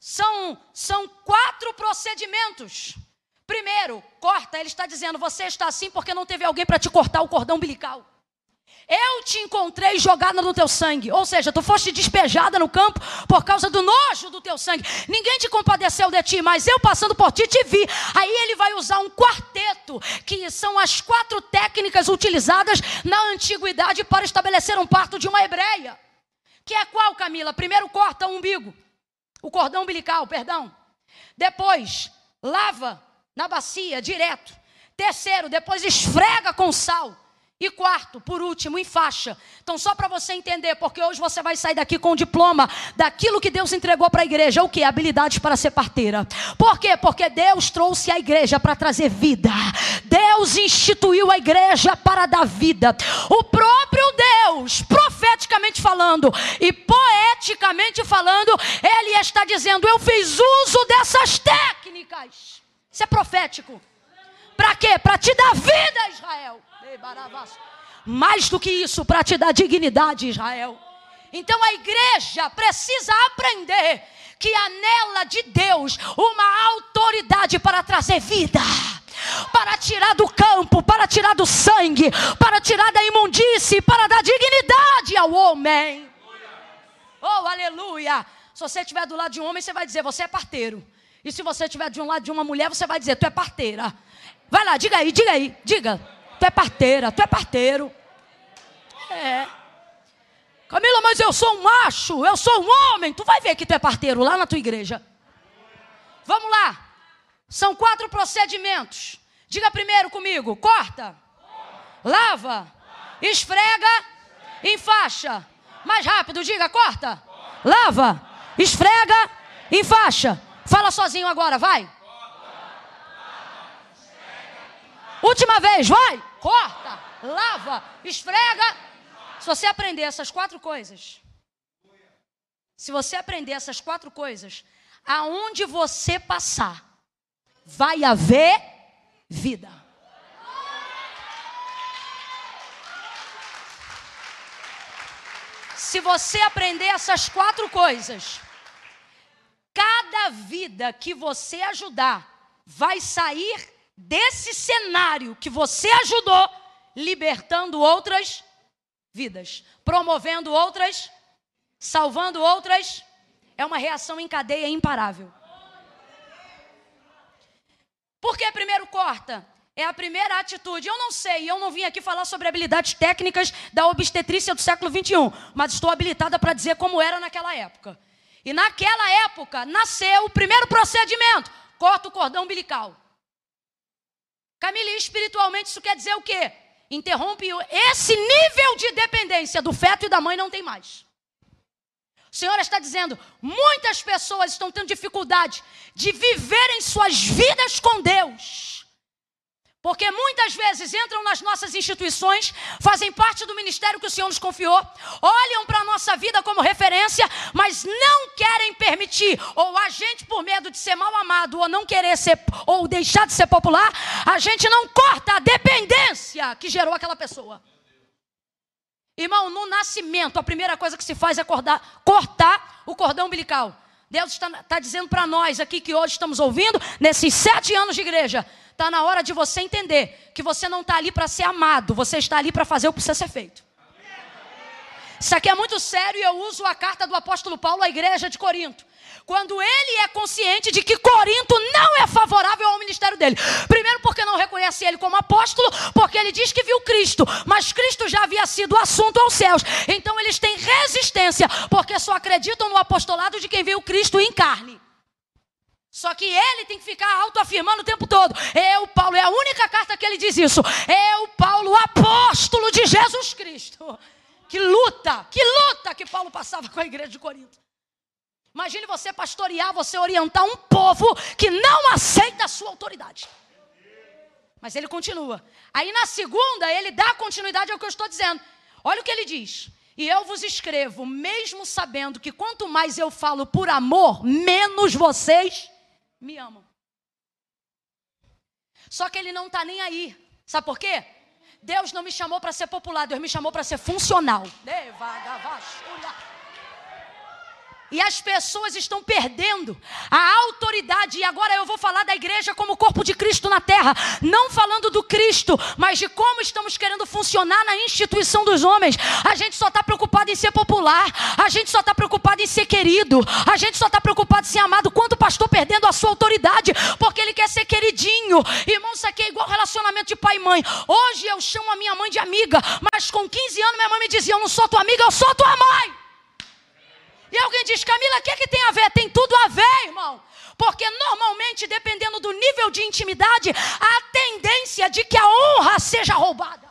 A: São, são quatro procedimentos. Primeiro, corta, ele está dizendo: você está assim porque não teve alguém para te cortar o cordão umbilical. Eu te encontrei jogada no teu sangue. Ou seja, tu foste despejada no campo por causa do nojo do teu sangue. Ninguém te compadeceu de ti, mas eu passando por ti te vi. Aí ele vai usar um quarteto, que são as quatro técnicas utilizadas na antiguidade para estabelecer um parto de uma hebreia. Que é qual, Camila? Primeiro corta o umbigo o cordão umbilical, perdão. Depois, lava na bacia direto. Terceiro, depois esfrega com sal. E quarto, por último, em faixa. Então, só para você entender, porque hoje você vai sair daqui com o diploma daquilo que Deus entregou para a igreja, o que? Habilidades para ser parteira. Por quê? Porque Deus trouxe a igreja para trazer vida. Deus instituiu a igreja para dar vida. O próprio Deus, profeticamente falando e poeticamente falando, Ele está dizendo: Eu fiz uso dessas técnicas. Isso é profético. Para quê? Para te dar vida, Israel. Mais do que isso, para te dar dignidade, Israel. Então a igreja precisa aprender que há nela de Deus uma autoridade para trazer vida, para tirar do campo, para tirar do sangue, para tirar da imundície, para dar dignidade ao homem. Oh, aleluia! Se você estiver do lado de um homem, você vai dizer: Você é parteiro. E se você estiver de um lado de uma mulher, você vai dizer: Tu é parteira. Vai lá, diga aí, diga aí, diga. Tu é parteira, tu é parteiro. É. Camila, mas eu sou um macho, eu sou um homem. Tu vai ver que tu é parteiro lá na tua igreja. Vamos lá. São quatro procedimentos. Diga primeiro comigo: corta, lava, esfrega, enfaixa. Mais rápido, diga: corta, lava, esfrega, enfaixa. Fala sozinho agora, vai. Última vez, vai. Corta, lava, esfrega. Se você aprender essas quatro coisas, se você aprender essas quatro coisas, aonde você passar, vai haver vida. Se você aprender essas quatro coisas, cada vida que você ajudar vai sair desse cenário que você ajudou, libertando outras vidas, promovendo outras, salvando outras. É uma reação em cadeia imparável. Por que primeiro corta? É a primeira atitude. Eu não sei, eu não vim aqui falar sobre habilidades técnicas da obstetrícia do século 21, mas estou habilitada para dizer como era naquela época. E naquela época nasceu o primeiro procedimento: corta o cordão umbilical. Camille, espiritualmente isso quer dizer o quê? Interrompe esse nível de dependência do feto e da mãe não tem mais. O Senhor está dizendo: muitas pessoas estão tendo dificuldade de viverem suas vidas com Deus porque muitas vezes entram nas nossas instituições, fazem parte do ministério que o Senhor nos confiou, olham para a nossa vida como referência, mas não querem permitir, ou a gente, por medo de ser mal amado, ou não querer ser, ou deixar de ser popular, a gente não corta a dependência que gerou aquela pessoa. Irmão, no nascimento, a primeira coisa que se faz é acordar, cortar o cordão umbilical. Deus está, está dizendo para nós aqui que hoje estamos ouvindo, nesses sete anos de igreja, Está na hora de você entender que você não está ali para ser amado, você está ali para fazer o que precisa ser feito. Isso aqui é muito sério e eu uso a carta do apóstolo Paulo à igreja de Corinto. Quando ele é consciente de que Corinto não é favorável ao ministério dele. Primeiro, porque não reconhece ele como apóstolo, porque ele diz que viu Cristo, mas Cristo já havia sido assunto aos céus. Então eles têm resistência, porque só acreditam no apostolado de quem viu Cristo em carne. Só que ele tem que ficar autoafirmando o tempo todo. Eu, Paulo, é a única carta que ele diz isso. Eu, Paulo, apóstolo de Jesus Cristo. Que luta, que luta que Paulo passava com a igreja de Corinto. Imagine você pastorear, você orientar um povo que não aceita a sua autoridade. Mas ele continua. Aí na segunda, ele dá continuidade ao que eu estou dizendo. Olha o que ele diz. E eu vos escrevo, mesmo sabendo que quanto mais eu falo por amor, menos vocês me amam. Só que ele não está nem aí. Sabe por quê? Deus não me chamou para ser popular, Deus me chamou para ser funcional. E as pessoas estão perdendo a autoridade. E agora eu vou falar da igreja como corpo de Cristo na terra. Não falando do Cristo, mas de como estamos querendo funcionar na instituição dos homens. A gente só está preocupado em ser popular. A gente só está preocupado em ser querido. A gente só está preocupado em ser amado. Quanto o pastor perdendo a sua autoridade, porque ele quer ser queridinho. Irmão, isso aqui é igual relacionamento de pai e mãe. Hoje eu chamo a minha mãe de amiga, mas com 15 anos minha mãe me dizia: Eu não sou tua amiga, eu sou tua mãe. E alguém diz, Camila, o que, é que tem a ver? Tem tudo a ver, irmão. Porque normalmente, dependendo do nível de intimidade, há tendência de que a honra seja roubada.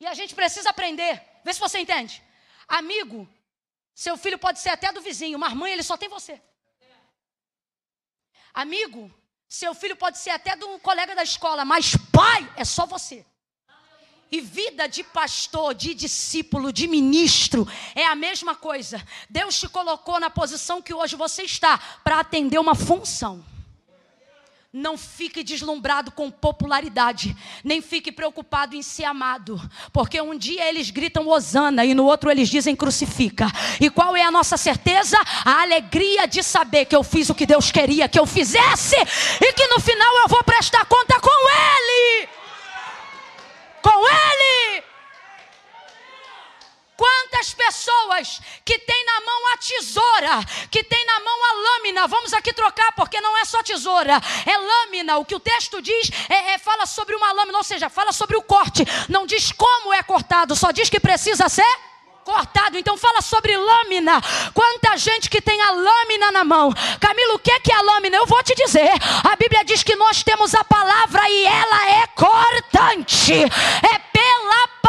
A: E a gente precisa aprender. Vê se você entende. Amigo, seu filho pode ser até do vizinho, mas mãe, ele só tem você. Amigo, seu filho pode ser até do colega da escola, mas pai é só você. E vida de pastor, de discípulo, de ministro é a mesma coisa. Deus te colocou na posição que hoje você está para atender uma função. Não fique deslumbrado com popularidade, nem fique preocupado em ser amado, porque um dia eles gritam hosana e no outro eles dizem crucifica. E qual é a nossa certeza? A alegria de saber que eu fiz o que Deus queria que eu fizesse e que no final eu vou prestar conta com Ele com Ele. Quantas pessoas que têm na mão a tesoura que tem na mão a lâmina. Vamos aqui trocar, porque não é só tesoura, é lâmina. O que o texto diz é, é, fala sobre uma lâmina, ou seja, fala sobre o corte. Não diz como é cortado, só diz que precisa ser cortado. Então fala sobre lâmina. Quanta gente que tem a lâmina na mão. Camilo, o que é, que é a lâmina? Eu vou te dizer. A Bíblia diz que nós temos a palavra e ela é cortante. É pela palavra,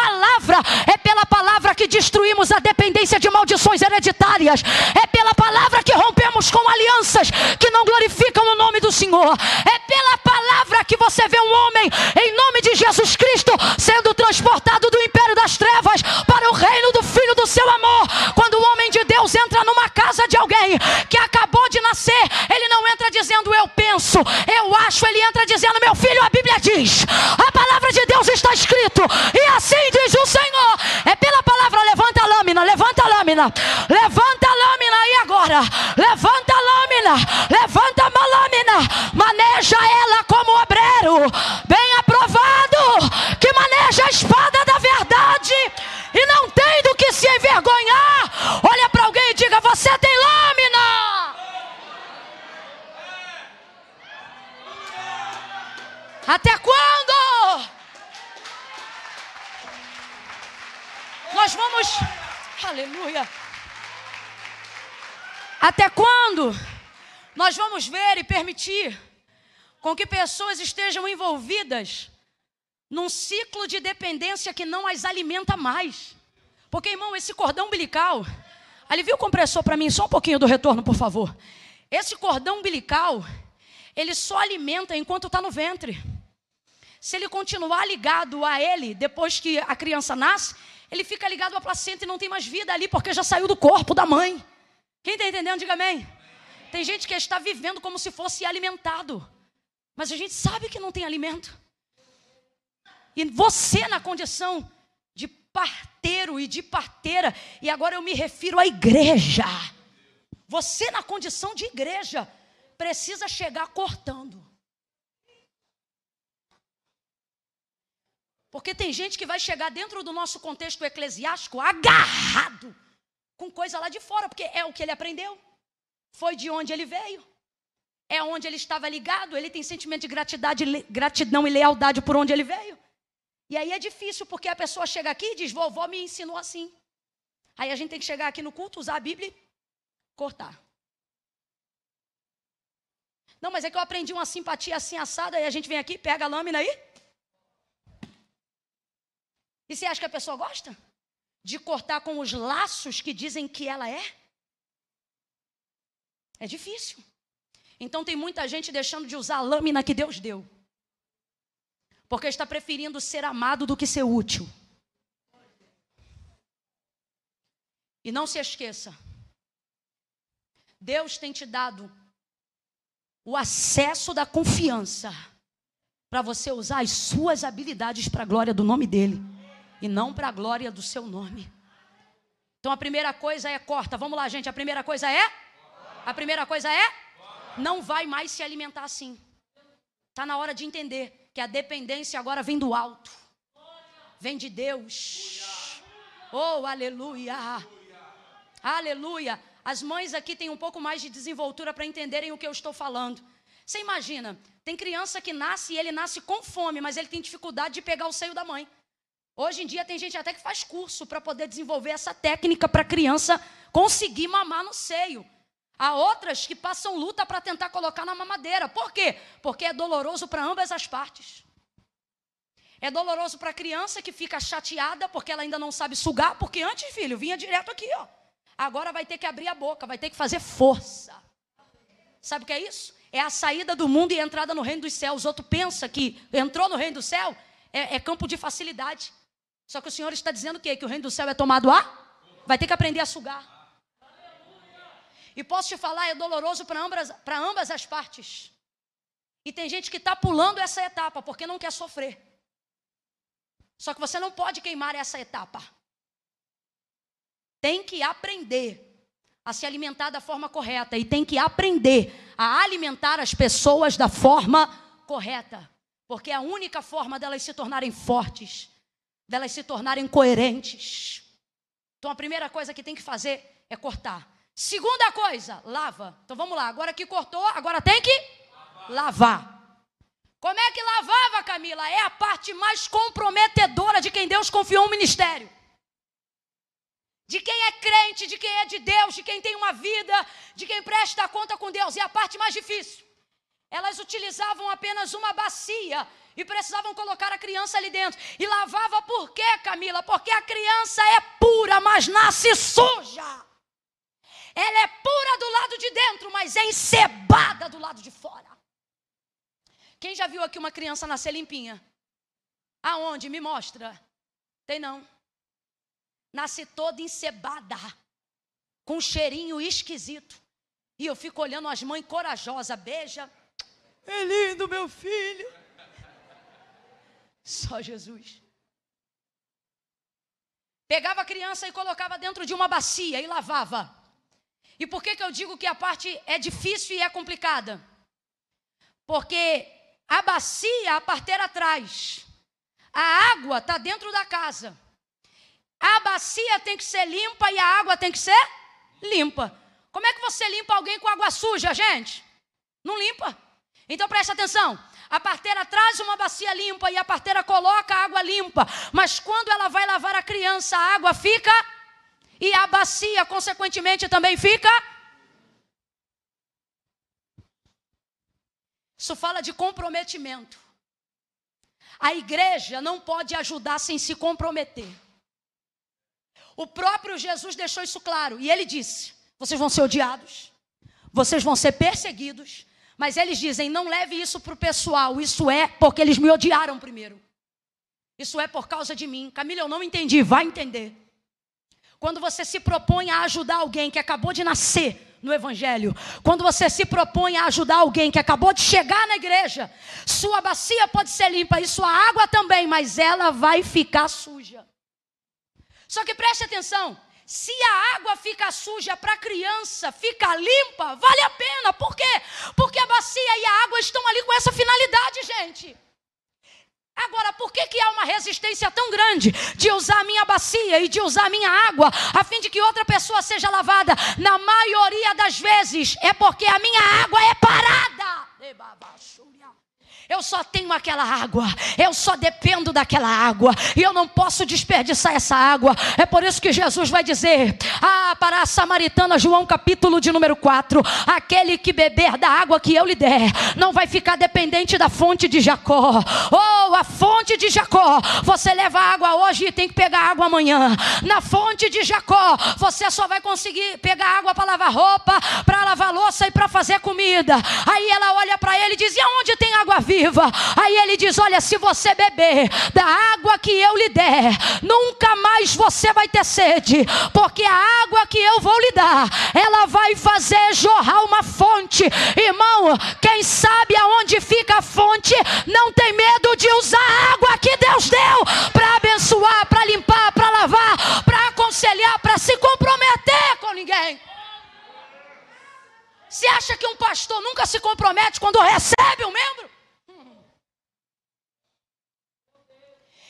A: é pela palavra que destruímos a dependência de maldições hereditárias. É pela palavra que rompemos com alianças que não glorificam o nome do Senhor. É pela palavra que você vê um homem em nome de Jesus Cristo sendo transportado do império das trevas para o reino do Filho filho do seu amor. Quando o homem de Deus entra numa casa de alguém que acabou de nascer, ele não entra dizendo eu penso, eu acho, ele entra dizendo meu filho, a Bíblia diz, a palavra de Deus está escrito, e assim diz o Senhor. É pela palavra, levanta a lâmina, levanta a lâmina, levanta a lâmina aí agora, levanta a lâmina, levanta uma lâmina, maneja ela como obreiro, bem aprovado, que maneja a espada da verdade e não tem do que se envergonhar. Até quando? Nós vamos ver e permitir com que pessoas estejam envolvidas num ciclo de dependência que não as alimenta mais. Porque, irmão, esse cordão umbilical, alivia o compressor para mim, só um pouquinho do retorno, por favor. Esse cordão umbilical, ele só alimenta enquanto está no ventre. Se ele continuar ligado a ele depois que a criança nasce, ele fica ligado à placenta e não tem mais vida ali, porque já saiu do corpo da mãe. Quem está entendendo, diga amém. Tem gente que está vivendo como se fosse alimentado, mas a gente sabe que não tem alimento. E você na condição de parteiro e de parteira, e agora eu me refiro à igreja. Você na condição de igreja precisa chegar cortando. Porque tem gente que vai chegar dentro do nosso contexto eclesiástico agarrado com coisa lá de fora, porque é o que ele aprendeu. Foi de onde ele veio. É onde ele estava ligado, ele tem sentimento de gratidão e lealdade por onde ele veio. E aí é difícil, porque a pessoa chega aqui e diz: vovó me ensinou assim. Aí a gente tem que chegar aqui no culto, usar a Bíblia e cortar. Não, mas é que eu aprendi uma simpatia assim assada, e a gente vem aqui, pega a lâmina aí. E você acha que a pessoa gosta? De cortar com os laços que dizem que ela é? É difícil. Então tem muita gente deixando de usar a lâmina que Deus deu porque está preferindo ser amado do que ser útil. E não se esqueça, Deus tem te dado o acesso da confiança para você usar as suas habilidades para a glória do nome dele e não para a glória do seu nome. Então a primeira coisa é corta. Vamos lá, gente. A primeira coisa é? A primeira coisa é? Não vai mais se alimentar assim. Está na hora de entender que a dependência agora vem do alto, vem de Deus. Oh, aleluia! Aleluia! As mães aqui têm um pouco mais de desenvoltura para entenderem o que eu estou falando. Você imagina, tem criança que nasce e ele nasce com fome, mas ele tem dificuldade de pegar o seio da mãe. Hoje em dia tem gente até que faz curso para poder desenvolver essa técnica para a criança conseguir mamar no seio. Há outras que passam luta para tentar colocar na mamadeira. Por quê? Porque é doloroso para ambas as partes. É doloroso para a criança que fica chateada porque ela ainda não sabe sugar, porque antes, filho, vinha direto aqui, ó. Agora vai ter que abrir a boca, vai ter que fazer força. Sabe o que é isso? É a saída do mundo e a entrada no reino dos céus. Outro pensa que entrou no reino do céu é, é campo de facilidade. Só que o Senhor está dizendo o quê? Que o reino do céu é tomado a? Vai ter que aprender a sugar. E posso te falar, é doloroso para ambas, ambas as partes. E tem gente que está pulando essa etapa porque não quer sofrer. Só que você não pode queimar essa etapa. Tem que aprender a se alimentar da forma correta e tem que aprender a alimentar as pessoas da forma correta, porque é a única forma delas se tornarem fortes, delas se tornarem coerentes. Então a primeira coisa que tem que fazer é cortar. Segunda coisa, lava. Então vamos lá, agora que cortou, agora tem que lavar. Como é que lavava, Camila? É a parte mais comprometedora de quem Deus confiou um ministério. De quem é crente, de quem é de Deus, de quem tem uma vida, de quem presta conta com Deus. É a parte mais difícil. Elas utilizavam apenas uma bacia e precisavam colocar a criança ali dentro. E lavava por quê, Camila? Porque a criança é pura, mas nasce suja. Ela é pura do lado de dentro, mas é encebada do lado de fora. Quem já viu aqui uma criança nascer limpinha? Aonde? Me mostra. Tem não. Nasce toda encebada, com um cheirinho esquisito. E eu fico olhando as mães corajosas, beija. É lindo, meu filho. Só Jesus. Pegava a criança e colocava dentro de uma bacia e lavava. E por que, que eu digo que a parte é difícil e é complicada? Porque a bacia, a parteira atrás. A água está dentro da casa. A bacia tem que ser limpa e a água tem que ser limpa. Como é que você limpa alguém com água suja, gente? Não limpa. Então preste atenção. A parteira traz uma bacia limpa e a parteira coloca a água limpa. Mas quando ela vai lavar a criança, a água fica e a bacia, consequentemente, também fica Isso fala de comprometimento. A igreja não pode ajudar sem se comprometer. O próprio Jesus deixou isso claro e ele disse: vocês vão ser odiados, vocês vão ser perseguidos, mas eles dizem: não leve isso para o pessoal, isso é porque eles me odiaram primeiro. Isso é por causa de mim. Camila, eu não entendi, vai entender. Quando você se propõe a ajudar alguém que acabou de nascer, no Evangelho. Quando você se propõe a ajudar alguém que acabou de chegar na igreja, sua bacia pode ser limpa e sua água também, mas ela vai ficar suja. Só que preste atenção: se a água fica suja para a criança, fica limpa, vale a pena. Por quê? Porque a bacia e a água estão ali com essa finalidade, gente. Agora, por que, que há uma resistência tão grande de usar a minha bacia e de usar a minha água a fim de que outra pessoa seja lavada? Na maioria das vezes é porque a minha água é parada. Eu só tenho aquela água, eu só dependo daquela água, e eu não posso desperdiçar essa água. É por isso que Jesus vai dizer: Ah, para a samaritana, João capítulo de número 4: aquele que beber da água que eu lhe der, não vai ficar dependente da fonte de Jacó. Oh, a fonte de Jacó, você leva água hoje e tem que pegar água amanhã. Na fonte de Jacó, você só vai conseguir pegar água para lavar roupa, para lavar louça e para fazer comida. Aí ela olha para ele e diz: E aonde tem água viva? Viva. Aí ele diz: Olha, se você beber da água que eu lhe der, nunca mais você vai ter sede, porque a água que eu vou lhe dar, ela vai fazer jorrar uma fonte. Irmão, quem sabe aonde fica a fonte, não tem medo de usar a água que Deus deu para abençoar, para limpar, para lavar, para aconselhar, para se comprometer com ninguém. Você acha que um pastor nunca se compromete quando recebe um membro?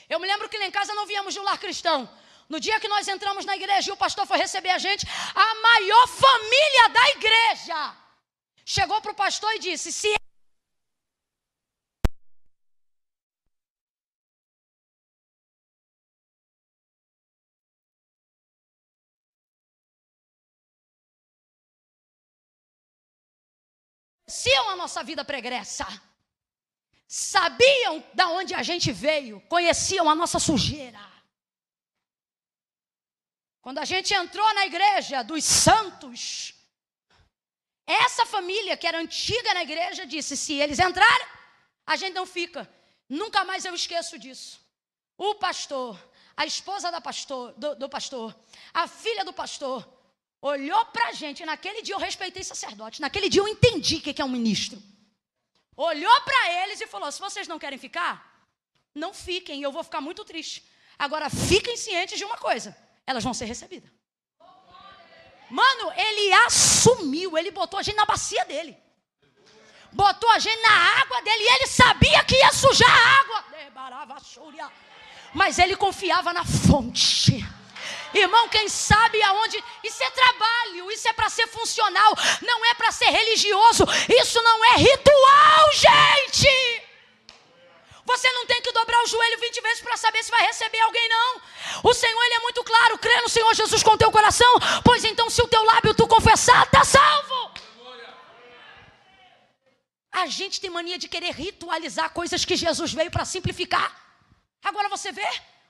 A: Eu me lembro que lá em casa não viemos de um lar cristão. No dia que nós entramos na igreja e o pastor foi receber a gente, a maior família da igreja chegou para o pastor e disse: Se a nossa vida pregressa sabiam da onde a gente veio, conheciam a nossa sujeira. Quando a gente entrou na igreja dos santos, essa família que era antiga na igreja disse: se eles entrarem, a gente não fica. Nunca mais eu esqueço disso. O pastor, a esposa da pastor, do, do pastor, a filha do pastor, olhou para a gente. Naquele dia eu respeitei sacerdote. Naquele dia eu entendi o que é um ministro olhou para eles e falou: se vocês não querem ficar, não fiquem, eu vou ficar muito triste. Agora, fiquem cientes de uma coisa: elas vão ser recebidas. Mano, ele assumiu, ele botou a gente na bacia dele. Botou a gente na água dele e ele sabia que ia sujar a água. Mas ele confiava na fonte. Irmão, quem sabe aonde. Isso é trabalho, isso é para ser funcional, não é para ser religioso, isso não é ritual, gente. Você não tem que dobrar o joelho 20 vezes para saber se vai receber alguém, não. O Senhor, Ele é muito claro. Crê no Senhor Jesus com teu coração. Pois então, se o teu lábio tu confessar, está salvo. A gente tem mania de querer ritualizar coisas que Jesus veio para simplificar. Agora você vê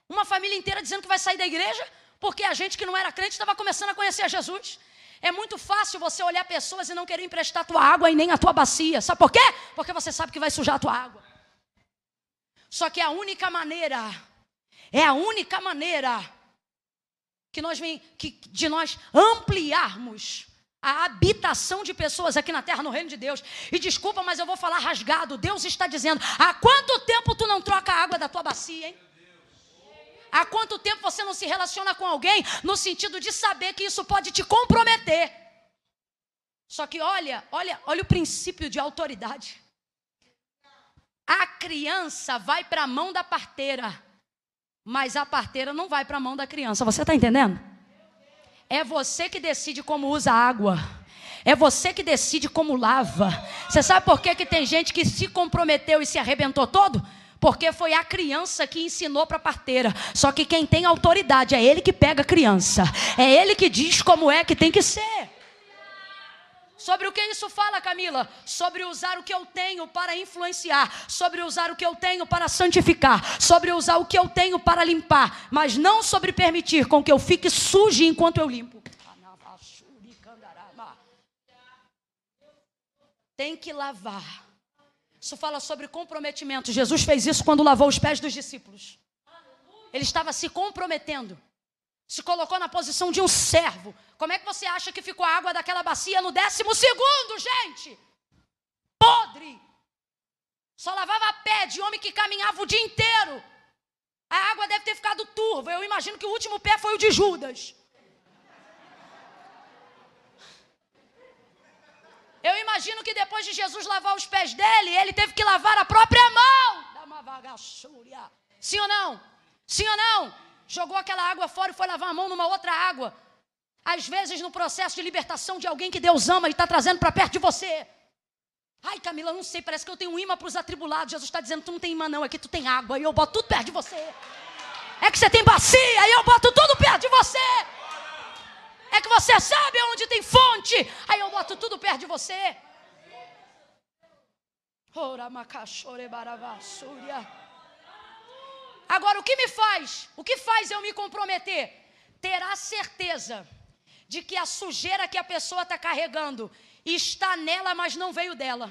A: uma família inteira dizendo que vai sair da igreja porque a gente que não era crente estava começando a conhecer Jesus. É muito fácil você olhar pessoas e não querer emprestar tua água e nem a tua bacia. Sabe por quê? Porque você sabe que vai sujar a tua água. Só que a única maneira, é a única maneira que nós que, de nós ampliarmos a habitação de pessoas aqui na terra, no reino de Deus. E desculpa, mas eu vou falar rasgado. Deus está dizendo: há quanto tempo tu não troca a água da tua bacia, hein? Há quanto tempo você não se relaciona com alguém no sentido de saber que isso pode te comprometer? Só que olha, olha, olha o princípio de autoridade. A criança vai para a mão da parteira, mas a parteira não vai para a mão da criança. Você está entendendo? É você que decide como usa a água. É você que decide como lava. Você sabe por que, que tem gente que se comprometeu e se arrebentou todo? Porque foi a criança que ensinou para a parteira. Só que quem tem autoridade é ele que pega a criança. É ele que diz como é que tem que ser. Sobre o que isso fala, Camila? Sobre usar o que eu tenho para influenciar, sobre usar o que eu tenho para santificar, sobre usar o que eu tenho para limpar, mas não sobre permitir com que eu fique sujo enquanto eu limpo. Tem que lavar. Isso fala sobre comprometimento. Jesus fez isso quando lavou os pés dos discípulos. Ele estava se comprometendo se colocou na posição de um servo. Como é que você acha que ficou a água daquela bacia no décimo segundo, gente? Podre. Só lavava pé de homem que caminhava o dia inteiro. A água deve ter ficado turva. Eu imagino que o último pé foi o de Judas. Eu imagino que depois de Jesus lavar os pés dele, ele teve que lavar a própria mão. Sim ou não? Sim ou não? jogou aquela água fora e foi lavar a mão numa outra água. Às vezes, no processo de libertação de alguém que Deus ama e está trazendo para perto de você. Ai, Camila, não sei, parece que eu tenho um imã para os atribulados. Jesus está dizendo: tu não tem imã, não, aqui tu tem água e eu boto tudo perto de você. É que você tem bacia e eu boto tudo perto de você. É que você sabe onde tem fonte, aí eu boto tudo perto de você. Agora, o que me faz? O que faz eu me comprometer? Ter a certeza de que a sujeira que a pessoa está carregando está nela, mas não veio dela.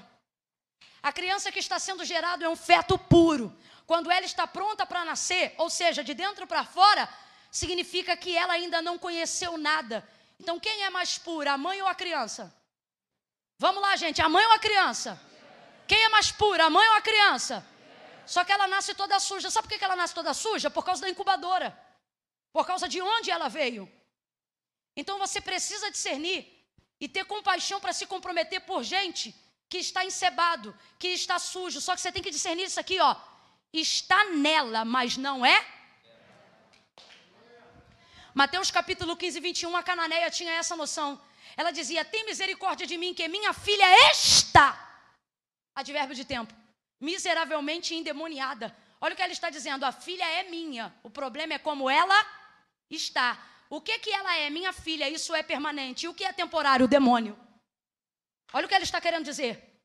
A: A criança que está sendo gerada é um feto puro. Quando ela está pronta para nascer, ou seja, de dentro para fora, significa que ela ainda não conheceu nada. Então, quem é mais pura, a mãe ou a criança? Vamos lá, gente, a mãe ou a criança? Quem é mais pura, a mãe ou a criança? Só que ela nasce toda suja. Sabe por que ela nasce toda suja? Por causa da incubadora. Por causa de onde ela veio. Então você precisa discernir e ter compaixão para se comprometer por gente que está encebado, que está sujo. Só que você tem que discernir isso aqui, ó. Está nela, mas não é. Mateus capítulo 15, 21, a Cananeia tinha essa noção. Ela dizia: Tem misericórdia de mim, que minha filha está. Advérbio de tempo miseravelmente endemoniada. Olha o que ela está dizendo: a filha é minha. O problema é como ela está. O que que ela é? Minha filha, isso é permanente. E o que é temporário? O demônio. Olha o que ela está querendo dizer.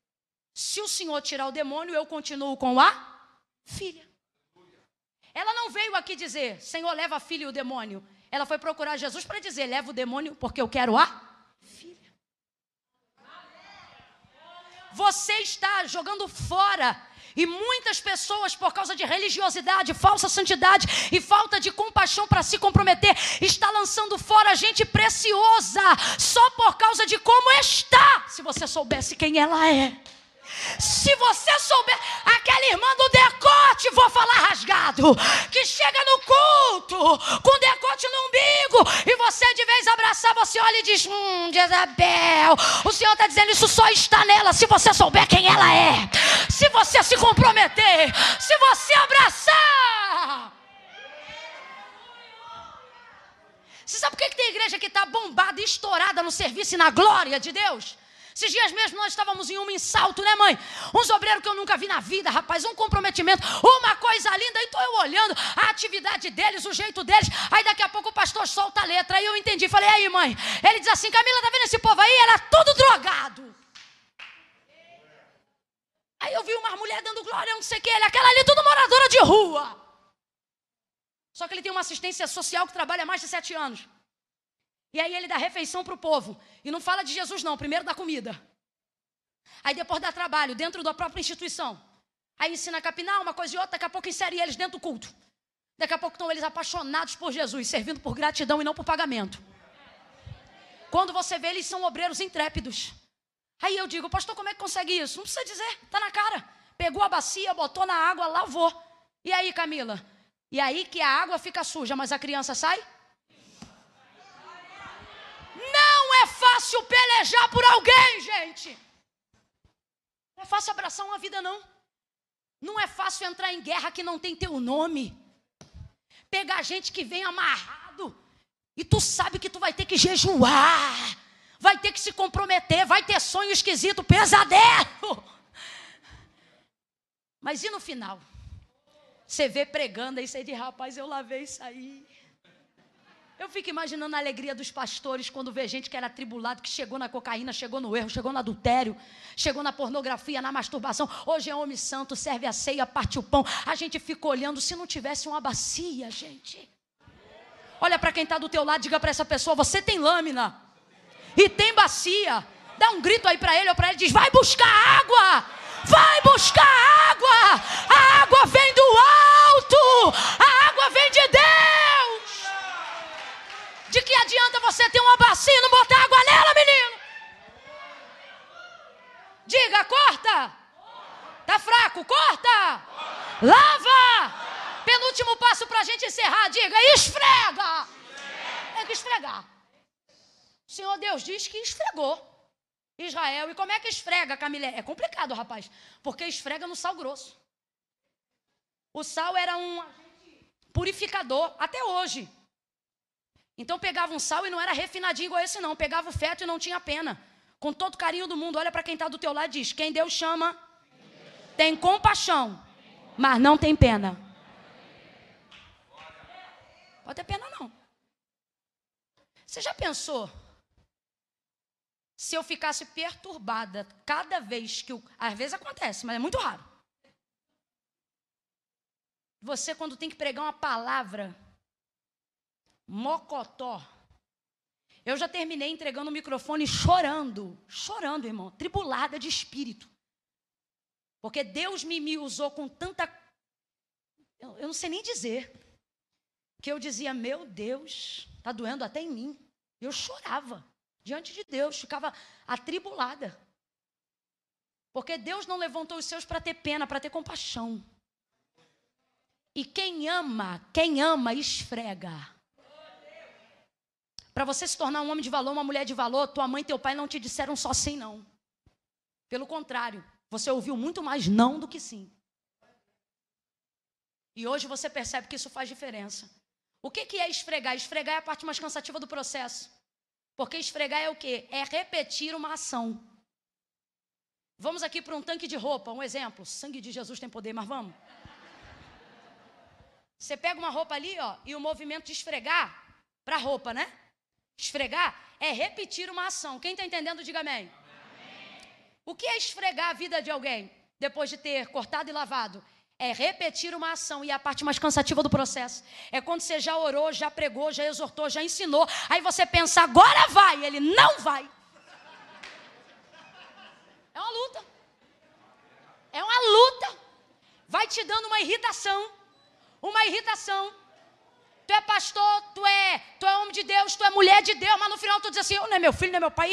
A: Se o Senhor tirar o demônio, eu continuo com a filha. Ela não veio aqui dizer, Senhor, leva a filha e o demônio. Ela foi procurar Jesus para dizer, leva o demônio porque eu quero a filha. Você está jogando fora e muitas pessoas, por causa de religiosidade, falsa santidade e falta de compaixão para se comprometer, está lançando fora gente preciosa só por causa de como está. Se você soubesse quem ela é. Se você souber, aquela irmã do decote, vou falar rasgado, que chega no culto com decote no umbigo e você de vez abraçar, você olha e diz: Hum, Jezabel, o Senhor está dizendo isso só está nela. Se você souber quem ela é, se você se comprometer, se você abraçar. Você sabe por que tem igreja que está bombada, estourada no serviço e na glória de Deus? Esses dias mesmo nós estávamos em um salto, né, mãe? Uns obreiros que eu nunca vi na vida, rapaz, um comprometimento, uma coisa linda. Então eu olhando a atividade deles, o jeito deles. Aí daqui a pouco o pastor solta a letra. Aí eu entendi. Falei, aí, mãe. Ele diz assim: Camila, tá vendo esse povo aí? Era tudo drogado. Aí eu vi uma mulher dando glória, não sei o que, ele, aquela ali, tudo moradora de rua. Só que ele tem uma assistência social que trabalha há mais de sete anos. E aí ele dá refeição para o povo. E não fala de Jesus, não. Primeiro dá comida. Aí depois dá trabalho dentro da própria instituição. Aí ensina a capinar, uma coisa e outra. Daqui a pouco insere eles dentro do culto. Daqui a pouco estão eles apaixonados por Jesus, servindo por gratidão e não por pagamento. Quando você vê, eles são obreiros intrépidos. Aí eu digo, pastor, como é que consegue isso? Não precisa dizer, está na cara. Pegou a bacia, botou na água, lavou. E aí, Camila? E aí que a água fica suja, mas a criança sai? Não é fácil pelejar por alguém, gente. Não é fácil abraçar uma vida, não. Não é fácil entrar em guerra que não tem teu nome. Pegar gente que vem amarrado. E tu sabe que tu vai ter que jejuar. Vai ter que se comprometer. Vai ter sonho esquisito, pesadelo. Mas e no final? Você vê pregando aí, você diz, rapaz, eu lavei isso aí. Eu fico imaginando a alegria dos pastores quando vê gente que era atribulado, que chegou na cocaína, chegou no erro, chegou no adultério, chegou na pornografia, na masturbação. Hoje é homem santo, serve a ceia, parte o pão. A gente fica olhando se não tivesse uma bacia, gente. Olha para quem está do teu lado, diga para essa pessoa: você tem lâmina e tem bacia. Dá um grito aí para ele ou para ele, diz: vai buscar água, vai buscar água. A água vem do alto, a água vem de Deus. De que adianta você ter uma bacia e não botar água nela, menino? Diga, corta. Tá fraco, corta. Lava. Penúltimo passo para a gente encerrar. Diga, esfrega. Tem que esfregar. O Senhor Deus diz que esfregou Israel. E como é que esfrega, Camilé? É complicado, rapaz. Porque esfrega no sal grosso. O sal era um purificador até hoje. Então pegava um sal e não era refinadinho igual esse não, pegava o feto e não tinha pena. Com todo carinho do mundo, olha para quem está do teu lado e diz: quem Deus chama tem compaixão, mas não tem pena. Pode ter pena não. Você já pensou? Se eu ficasse perturbada cada vez que o. Às vezes acontece, mas é muito raro. Você, quando tem que pregar uma palavra, mocotó. Eu já terminei entregando o microfone chorando, chorando, irmão, tribulada de espírito. Porque Deus me, me usou com tanta. Eu, eu não sei nem dizer. Que eu dizia, meu Deus, está doendo até em mim. Eu chorava diante de Deus, ficava atribulada. Porque Deus não levantou os seus para ter pena, para ter compaixão. E quem ama, quem ama, esfrega. Para você se tornar um homem de valor, uma mulher de valor, tua mãe e teu pai não te disseram só sim, não. Pelo contrário, você ouviu muito mais não do que sim. E hoje você percebe que isso faz diferença. O que, que é esfregar? Esfregar é a parte mais cansativa do processo. Porque esfregar é o quê? É repetir uma ação. Vamos aqui para um tanque de roupa, um exemplo. Sangue de Jesus tem poder, mas vamos. Você pega uma roupa ali, ó, e o movimento de esfregar para a roupa, né? Esfregar é repetir uma ação. Quem está entendendo, diga amém. amém. O que é esfregar a vida de alguém depois de ter cortado e lavado? É repetir uma ação e é a parte mais cansativa do processo. É quando você já orou, já pregou, já exortou, já ensinou. Aí você pensa, agora vai. Ele não vai. É uma luta. É uma luta. Vai te dando uma irritação. Uma irritação tu é pastor, tu é, tu é homem de Deus, tu é mulher de Deus, mas no final tu diz assim, oh, não é meu filho, não é meu pai.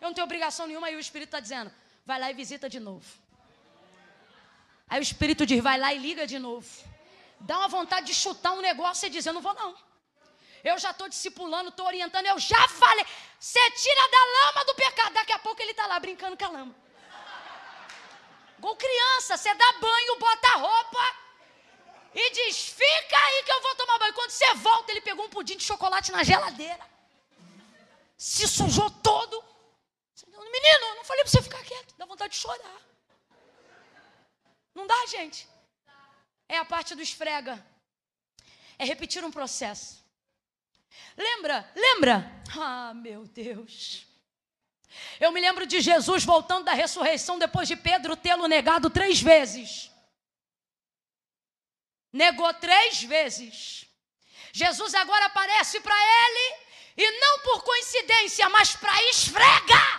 A: Eu não tenho obrigação nenhuma, e o Espírito está dizendo, vai lá e visita de novo. Aí o Espírito diz, vai lá e liga de novo. Dá uma vontade de chutar um negócio e diz, eu não vou não. Eu já estou discipulando, estou orientando, eu já falei. Você tira da lama do pecado. Daqui a pouco ele está lá brincando com a lama. Igual criança, você dá banho, bota roupa e diz: Fica aí que eu vou tomar banho. Quando você volta, ele pegou um pudim de chocolate na geladeira. Se sujou todo. Menino, não falei para você ficar quieto, dá vontade de chorar. Não dá, gente. É a parte do esfrega. É repetir um processo. Lembra? Lembra? Ah, meu Deus. Eu me lembro de Jesus voltando da ressurreição depois de Pedro tê-lo negado três vezes. Negou três vezes. Jesus agora aparece para ele e não por coincidência, mas para esfregar.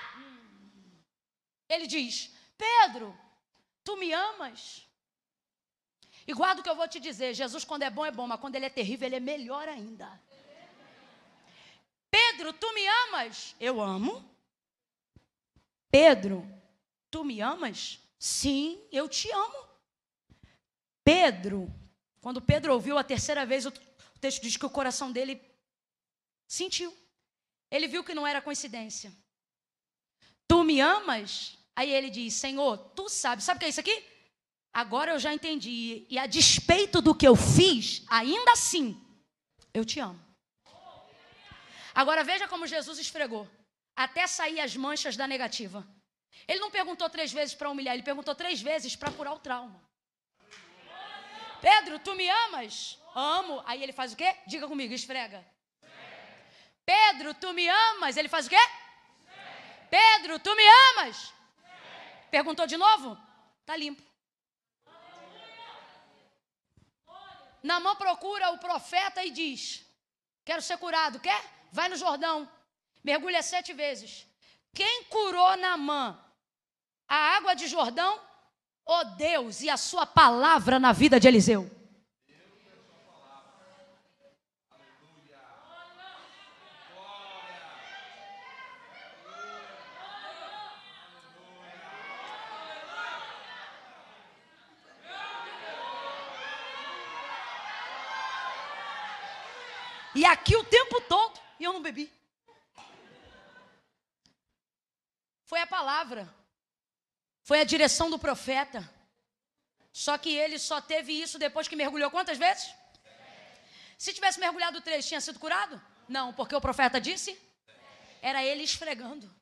A: Ele diz: Pedro, tu me amas? E guarda o que eu vou te dizer: Jesus, quando é bom, é bom, mas quando ele é terrível, ele é melhor ainda. Pedro, tu me amas? Eu amo. Pedro, tu me amas? Sim, eu te amo. Pedro, quando Pedro ouviu a terceira vez, o texto diz que o coração dele sentiu. Ele viu que não era coincidência. Tu me amas? Aí ele diz: Senhor, tu sabes. Sabe o que é isso aqui? Agora eu já entendi. E a despeito do que eu fiz, ainda assim, eu te amo. Agora veja como Jesus esfregou até sair as manchas da negativa. Ele não perguntou três vezes para humilhar, ele perguntou três vezes para curar o trauma. Pedro, tu me amas? Amo. Aí ele faz o quê? Diga comigo, esfrega. Pedro, tu me amas? Ele faz o quê? Pedro, tu me amas? Perguntou de novo? Tá limpo. Namã procura o profeta e diz: Quero ser curado. Quer? Vai no Jordão. Mergulha sete vezes. Quem curou Naamã? A água de Jordão? Oh Deus, e a sua palavra na vida de Eliseu? E aqui o tempo todo, e eu não bebi. Foi a palavra. Foi a direção do profeta. Só que ele só teve isso depois que mergulhou quantas vezes? Se tivesse mergulhado três, tinha sido curado? Não, porque o profeta disse. Era ele esfregando.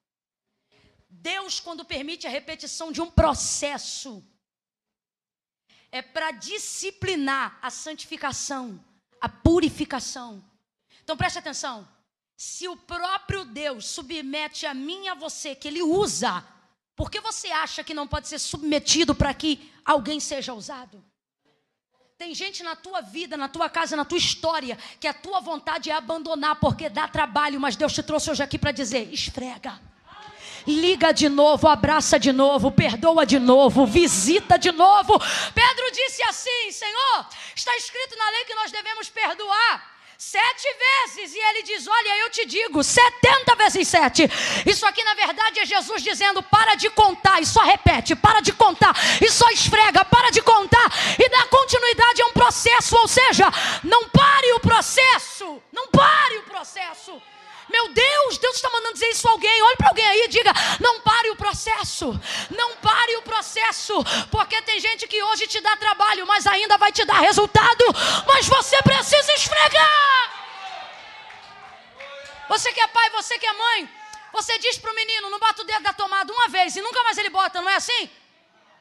A: Deus, quando permite a repetição de um processo, é para disciplinar a santificação, a purificação. Então preste atenção. Se o próprio Deus submete a mim e a você, que Ele usa, por que você acha que não pode ser submetido para que alguém seja usado? Tem gente na tua vida, na tua casa, na tua história, que a tua vontade é abandonar porque dá trabalho, mas Deus te trouxe hoje aqui para dizer: esfrega. Liga de novo, abraça de novo, perdoa de novo, visita de novo. Pedro disse assim: Senhor, está escrito na lei que nós devemos perdoar Sete vezes, e ele diz: Olha, eu te digo, setenta vezes sete. Isso aqui, na verdade, é Jesus dizendo: Para de contar, e só repete, para de contar, e só esfrega, para de contar, e dá continuidade a um processo, ou seja, não pare o processo, não pare o processo. Meu Deus, Deus está mandando dizer isso a alguém. Olhe para alguém aí e diga: não pare o processo. Não pare o processo. Porque tem gente que hoje te dá trabalho, mas ainda vai te dar resultado. Mas você precisa esfregar. Você que é pai, você que é mãe. Você diz para o menino: não bata o dedo da tomada uma vez e nunca mais ele bota, não é assim?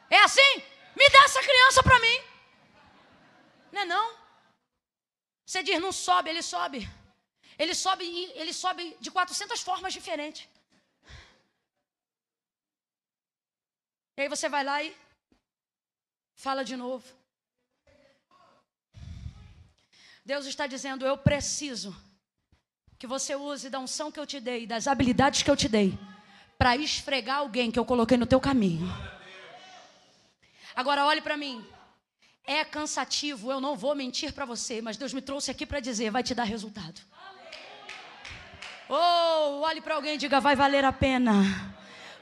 A: É assim? Me dá essa criança para mim. Não é não? Você diz: não sobe, ele sobe. Ele sobe, ele sobe de 400 formas diferentes. E aí você vai lá e fala de novo. Deus está dizendo: Eu preciso que você use da unção que eu te dei, das habilidades que eu te dei, para esfregar alguém que eu coloquei no teu caminho. Agora olhe para mim. É cansativo, eu não vou mentir para você, mas Deus me trouxe aqui para dizer: vai te dar resultado. Oh, olhe para alguém e diga: vai valer a pena.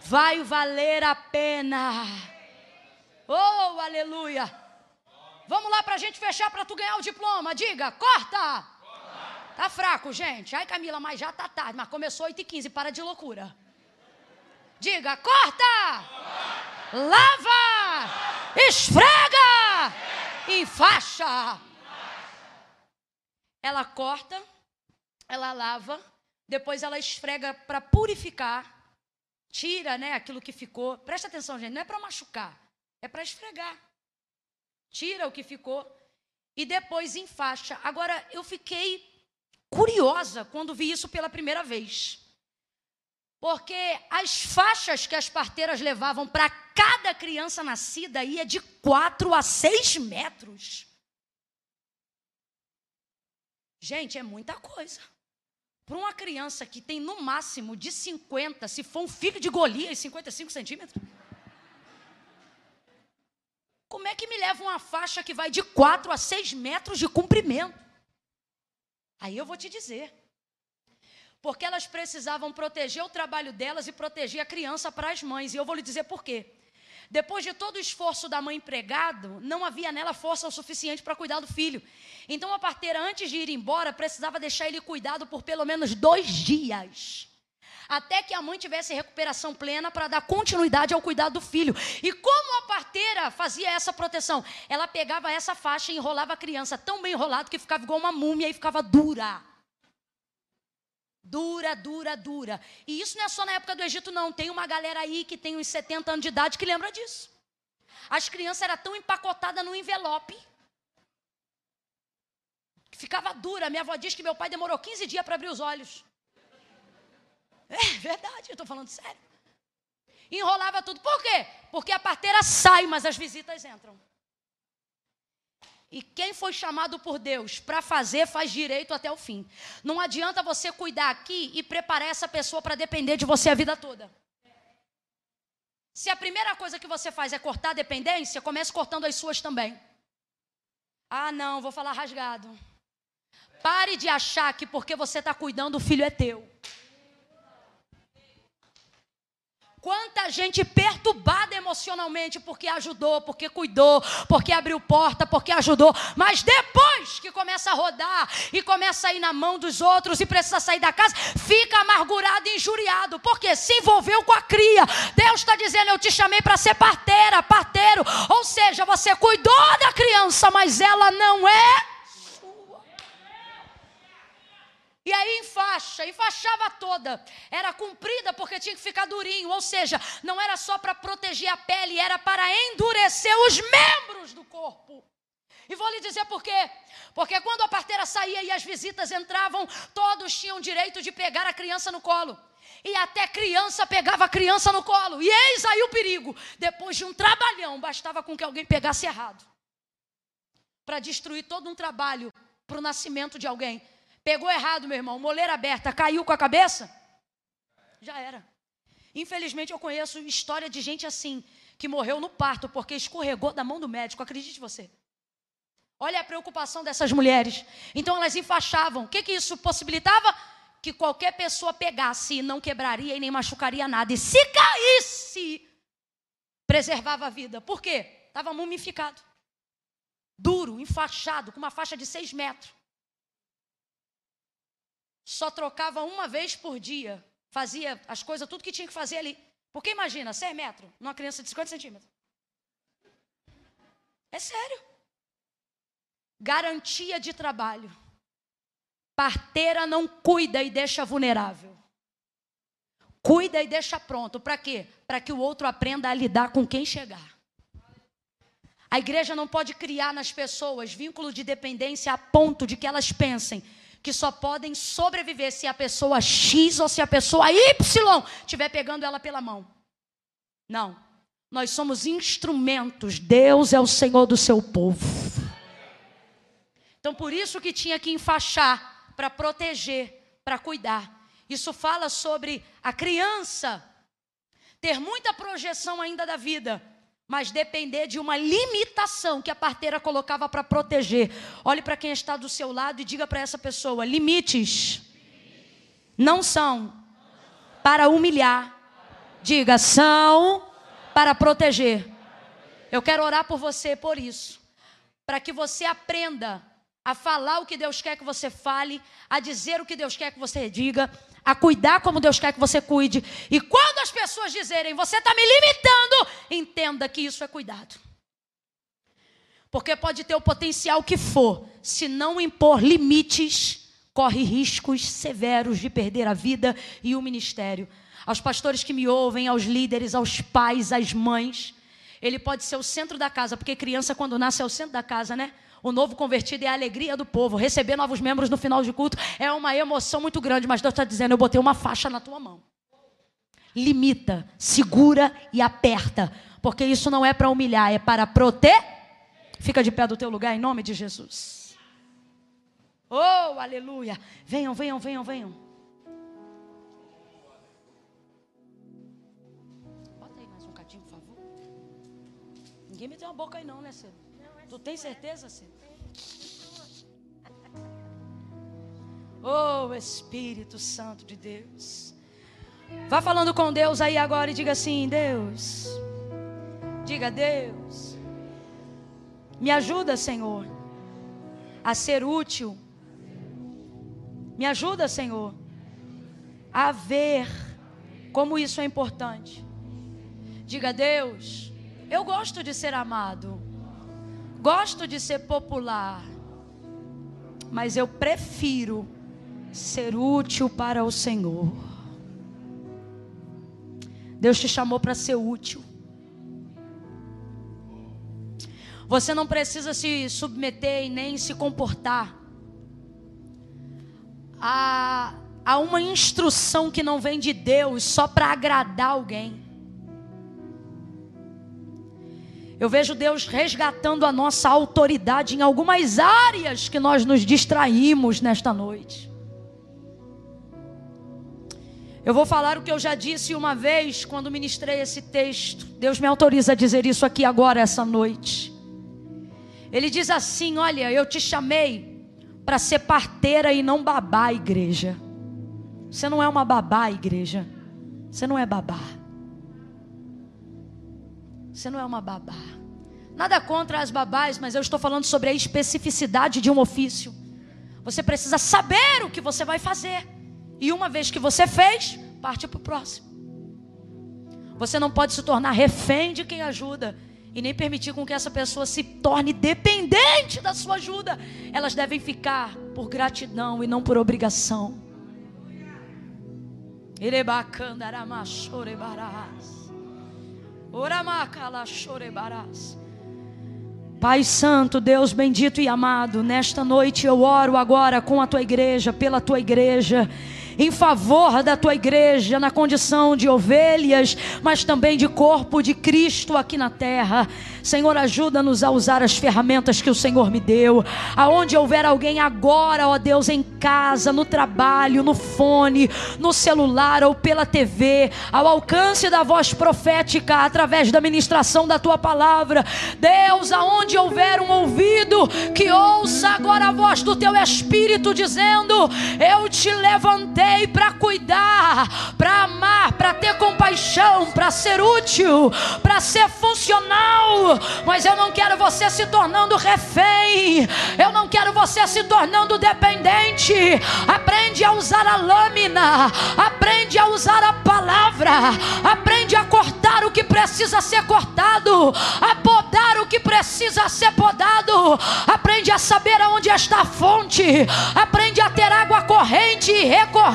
A: Vai valer a pena. Oh, aleluia. Vamos lá para a gente fechar para tu ganhar o diploma. Diga, corta. Tá fraco, gente. Ai, Camila, mas já tá tarde. Mas começou 8 e 15 para de loucura. Diga, corta. Lava. Esfrega. E faixa. ela corta, ela lava, depois ela esfrega para purificar, tira, né, aquilo que ficou. Presta atenção, gente, não é para machucar, é para esfregar. Tira o que ficou e depois enfaixa. Agora, eu fiquei curiosa quando vi isso pela primeira vez. Porque as faixas que as parteiras levavam para cada criança nascida ia de 4 a 6 metros. Gente, é muita coisa. Para uma criança que tem no máximo de 50, se for um filho de Golias, 55 centímetros. Como é que me leva uma faixa que vai de 4 a 6 metros de comprimento? Aí eu vou te dizer. Porque elas precisavam proteger o trabalho delas e proteger a criança para as mães. E eu vou lhe dizer por quê. Depois de todo o esforço da mãe empregado, não havia nela força o suficiente para cuidar do filho. Então a parteira, antes de ir embora, precisava deixar ele cuidado por pelo menos dois dias. Até que a mãe tivesse recuperação plena para dar continuidade ao cuidado do filho. E como a parteira fazia essa proteção? Ela pegava essa faixa e enrolava a criança tão bem enrolado que ficava igual uma múmia e ficava dura. Dura, dura, dura. E isso não é só na época do Egito, não. Tem uma galera aí que tem uns 70 anos de idade que lembra disso. As crianças eram tão empacotadas no envelope. Que ficava dura. Minha avó diz que meu pai demorou 15 dias para abrir os olhos. É verdade, eu estou falando sério. Enrolava tudo. Por quê? Porque a parteira sai, mas as visitas entram. E quem foi chamado por Deus para fazer, faz direito até o fim. Não adianta você cuidar aqui e preparar essa pessoa para depender de você a vida toda. Se a primeira coisa que você faz é cortar a dependência, comece cortando as suas também. Ah, não, vou falar rasgado. Pare de achar que porque você está cuidando, o filho é teu. Quanta gente perturbada emocionalmente porque ajudou, porque cuidou, porque abriu porta, porque ajudou, mas depois que começa a rodar e começa a ir na mão dos outros e precisa sair da casa, fica amargurado e injuriado, porque se envolveu com a cria. Deus está dizendo: Eu te chamei para ser parteira, parteiro, ou seja, você cuidou da criança, mas ela não é E aí enfaixa, enfaixava toda. Era comprida porque tinha que ficar durinho, ou seja, não era só para proteger a pele, era para endurecer os membros do corpo. E vou lhe dizer por quê. Porque quando a parteira saía e as visitas entravam, todos tinham direito de pegar a criança no colo. E até criança pegava a criança no colo. E eis aí o perigo. Depois de um trabalhão, bastava com que alguém pegasse errado. Para destruir todo um trabalho para o nascimento de alguém. Pegou errado, meu irmão, moleira aberta, caiu com a cabeça? Já era. Infelizmente eu conheço história de gente assim, que morreu no parto porque escorregou da mão do médico, acredite você. Olha a preocupação dessas mulheres. Então elas enfaixavam. O que, que isso possibilitava? Que qualquer pessoa pegasse e não quebraria e nem machucaria nada. E se caísse, preservava a vida. Por quê? Estava mumificado. Duro, enfaixado, com uma faixa de seis metros só trocava uma vez por dia. Fazia as coisas, tudo que tinha que fazer ali. Porque imagina, 6 metros, numa criança de 50 centímetros. É sério. Garantia de trabalho. Parteira não cuida e deixa vulnerável. Cuida e deixa pronto. Para quê? Para que o outro aprenda a lidar com quem chegar. A igreja não pode criar nas pessoas vínculo de dependência a ponto de que elas pensem que só podem sobreviver se a pessoa X ou se a pessoa Y estiver pegando ela pela mão. Não. Nós somos instrumentos. Deus é o Senhor do seu povo. Então, por isso que tinha que enfaixar, para proteger, para cuidar. Isso fala sobre a criança ter muita projeção ainda da vida, mas depender de uma limitação que a parteira colocava para proteger. Olhe para quem está do seu lado e diga para essa pessoa: limites não são para humilhar. Diga, são para proteger. Eu quero orar por você por isso, para que você aprenda a falar o que Deus quer que você fale, a dizer o que Deus quer que você diga, a cuidar como Deus quer que você cuide. E quando as pessoas dizerem, você está me limitando, entenda que isso é cuidado. Porque pode ter o potencial que for, se não impor limites, corre riscos severos de perder a vida e o ministério. Aos pastores que me ouvem, aos líderes, aos pais, às mães, ele pode ser o centro da casa, porque criança, quando nasce, é o centro da casa, né? O novo convertido é a alegria do povo. Receber novos membros no final de culto é uma emoção muito grande, mas Deus está dizendo: eu botei uma faixa na tua mão. Limita, segura e aperta, porque isso não é para humilhar, é para proteger. Fica de pé do teu lugar em nome de Jesus. Oh, aleluia. Venham, venham, venham, venham. Bota aí mais um cadinho, por favor. Ninguém meteu uma boca aí não, né, Cedo? Tu tem certeza, Cedo? Oh, Espírito Santo de Deus. Vá falando com Deus aí agora e diga assim: Deus. Diga, Deus. Me ajuda, Senhor, a ser útil. Me ajuda, Senhor, a ver como isso é importante. Diga, Deus, eu gosto de ser amado. Gosto de ser popular. Mas eu prefiro ser útil para o Senhor. Deus te chamou para ser útil. Você não precisa se submeter e nem se comportar a, a uma instrução que não vem de Deus só para agradar alguém. Eu vejo Deus resgatando a nossa autoridade em algumas áreas que nós nos distraímos nesta noite. Eu vou falar o que eu já disse uma vez quando ministrei esse texto. Deus me autoriza a dizer isso aqui agora, essa noite. Ele diz assim: Olha, eu te chamei para ser parteira e não babá, igreja. Você não é uma babá, igreja. Você não é babá. Você não é uma babá. Nada contra as babás, mas eu estou falando sobre a especificidade de um ofício. Você precisa saber o que você vai fazer. E uma vez que você fez, parte para o próximo. Você não pode se tornar refém de quem ajuda e nem permitir com que essa pessoa se torne dependente da sua ajuda. Elas devem ficar por gratidão e não por obrigação. Pai Santo, Deus bendito e amado, nesta noite eu oro agora com a tua igreja, pela tua igreja em favor da tua igreja, na condição de ovelhas, mas também de corpo de Cristo aqui na terra. Senhor, ajuda-nos a usar as ferramentas que o Senhor me deu. Aonde houver alguém agora, ó Deus, em casa, no trabalho, no fone, no celular ou pela TV, ao alcance da voz profética, através da ministração da tua palavra. Deus, aonde houver um ouvido, que ouça agora a voz do teu Espírito dizendo: Eu te levantei para cuidar, para amar, para ter compaixão, para ser útil, para ser funcional. Mas eu não quero você se tornando refém, eu não quero você se tornando dependente. Aprende a usar a lâmina, aprende a usar a palavra, aprende a cortar o que precisa ser cortado, a podar o que precisa ser podado, aprende a saber aonde está a fonte, aprende a ter água corrente e recorrente,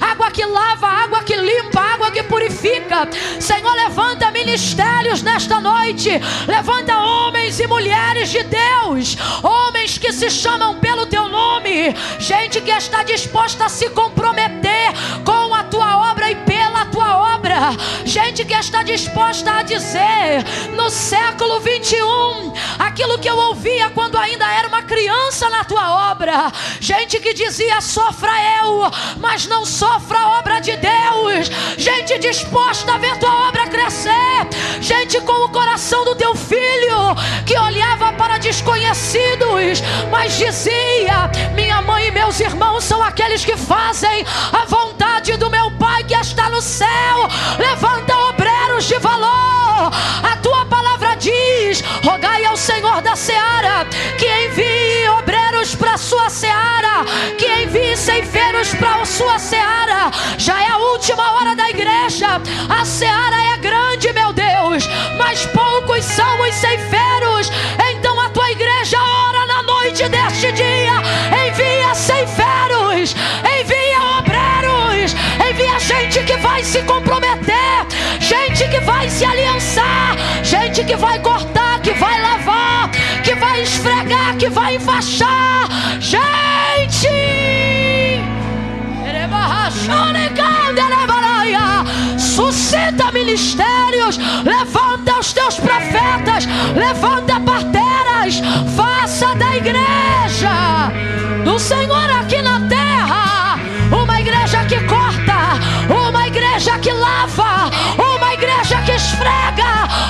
A: água que lava, água que limpa, água que purifica. Senhor, levanta ministérios nesta noite. Levanta homens e mulheres de Deus, homens que se chamam pelo teu nome, gente que está disposta a se comprometer com a tua obra, gente que está disposta a dizer no século 21 aquilo que eu ouvia quando ainda era uma criança na tua obra, gente que dizia sofra eu, mas não sofra a obra de Deus, gente disposta a ver tua obra crescer, gente com o coração do teu filho, que olhava para desconhecidos, mas dizia: Minha mãe e meus irmãos são aqueles que fazem a vontade do meu Pai que está no céu. Levanta obreiros de valor. A tua palavra diz: Rogai ao Senhor da seara que envie obreiros para a sua seara, que envie ceifeiros para a sua seara. Já é a última hora da igreja. A seara é grande, meu Deus, mas poucos são os ceifeiros. Então neste dia. Vai se aliançar, gente que vai cortar, que vai lavar, que vai esfregar, que vai enfaixar. Gente! Suscita ministérios, levanta os teus profetas, levanta parteiras, faça da igreja do Senhor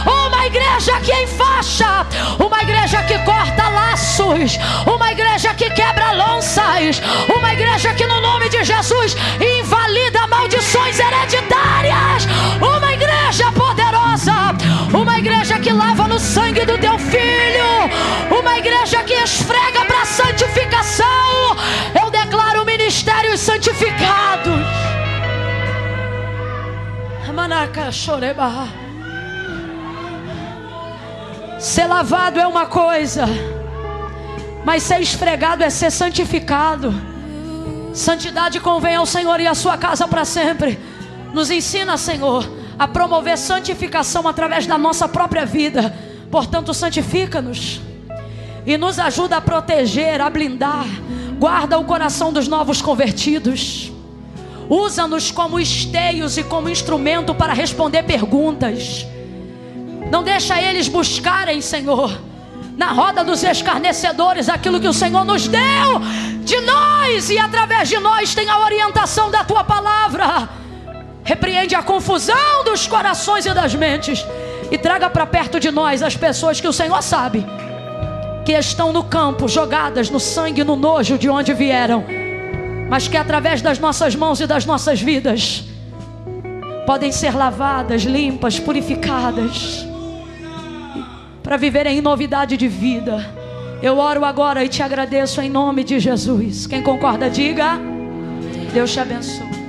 A: uma igreja que enfaixa, uma igreja que corta laços, uma igreja que quebra lanças, uma igreja que no nome de Jesus invalida maldições hereditárias, uma igreja poderosa, uma igreja que lava no sangue do teu filho, uma igreja que esfrega para santificação. Eu declaro ministérios santificados. Manaca choreba. Ser lavado é uma coisa, mas ser esfregado é ser santificado. Santidade convém ao Senhor e à sua casa para sempre. Nos ensina, Senhor, a promover santificação através da nossa própria vida. Portanto, santifica-nos e nos ajuda a proteger, a blindar. Guarda o coração dos novos convertidos. Usa-nos como esteios e como instrumento para responder perguntas. Não deixa eles buscarem, Senhor na roda dos escarnecedores aquilo que o Senhor nos deu de nós e através de nós tem a orientação da tua palavra. Repreende a confusão dos corações e das mentes e traga para perto de nós as pessoas que o Senhor sabe que estão no campo, jogadas no sangue e no nojo de onde vieram, mas que através das nossas mãos e das nossas vidas podem ser lavadas, limpas, purificadas para viverem em novidade de vida. Eu oro agora e te agradeço em nome de Jesus. Quem concorda, diga. Deus te abençoe.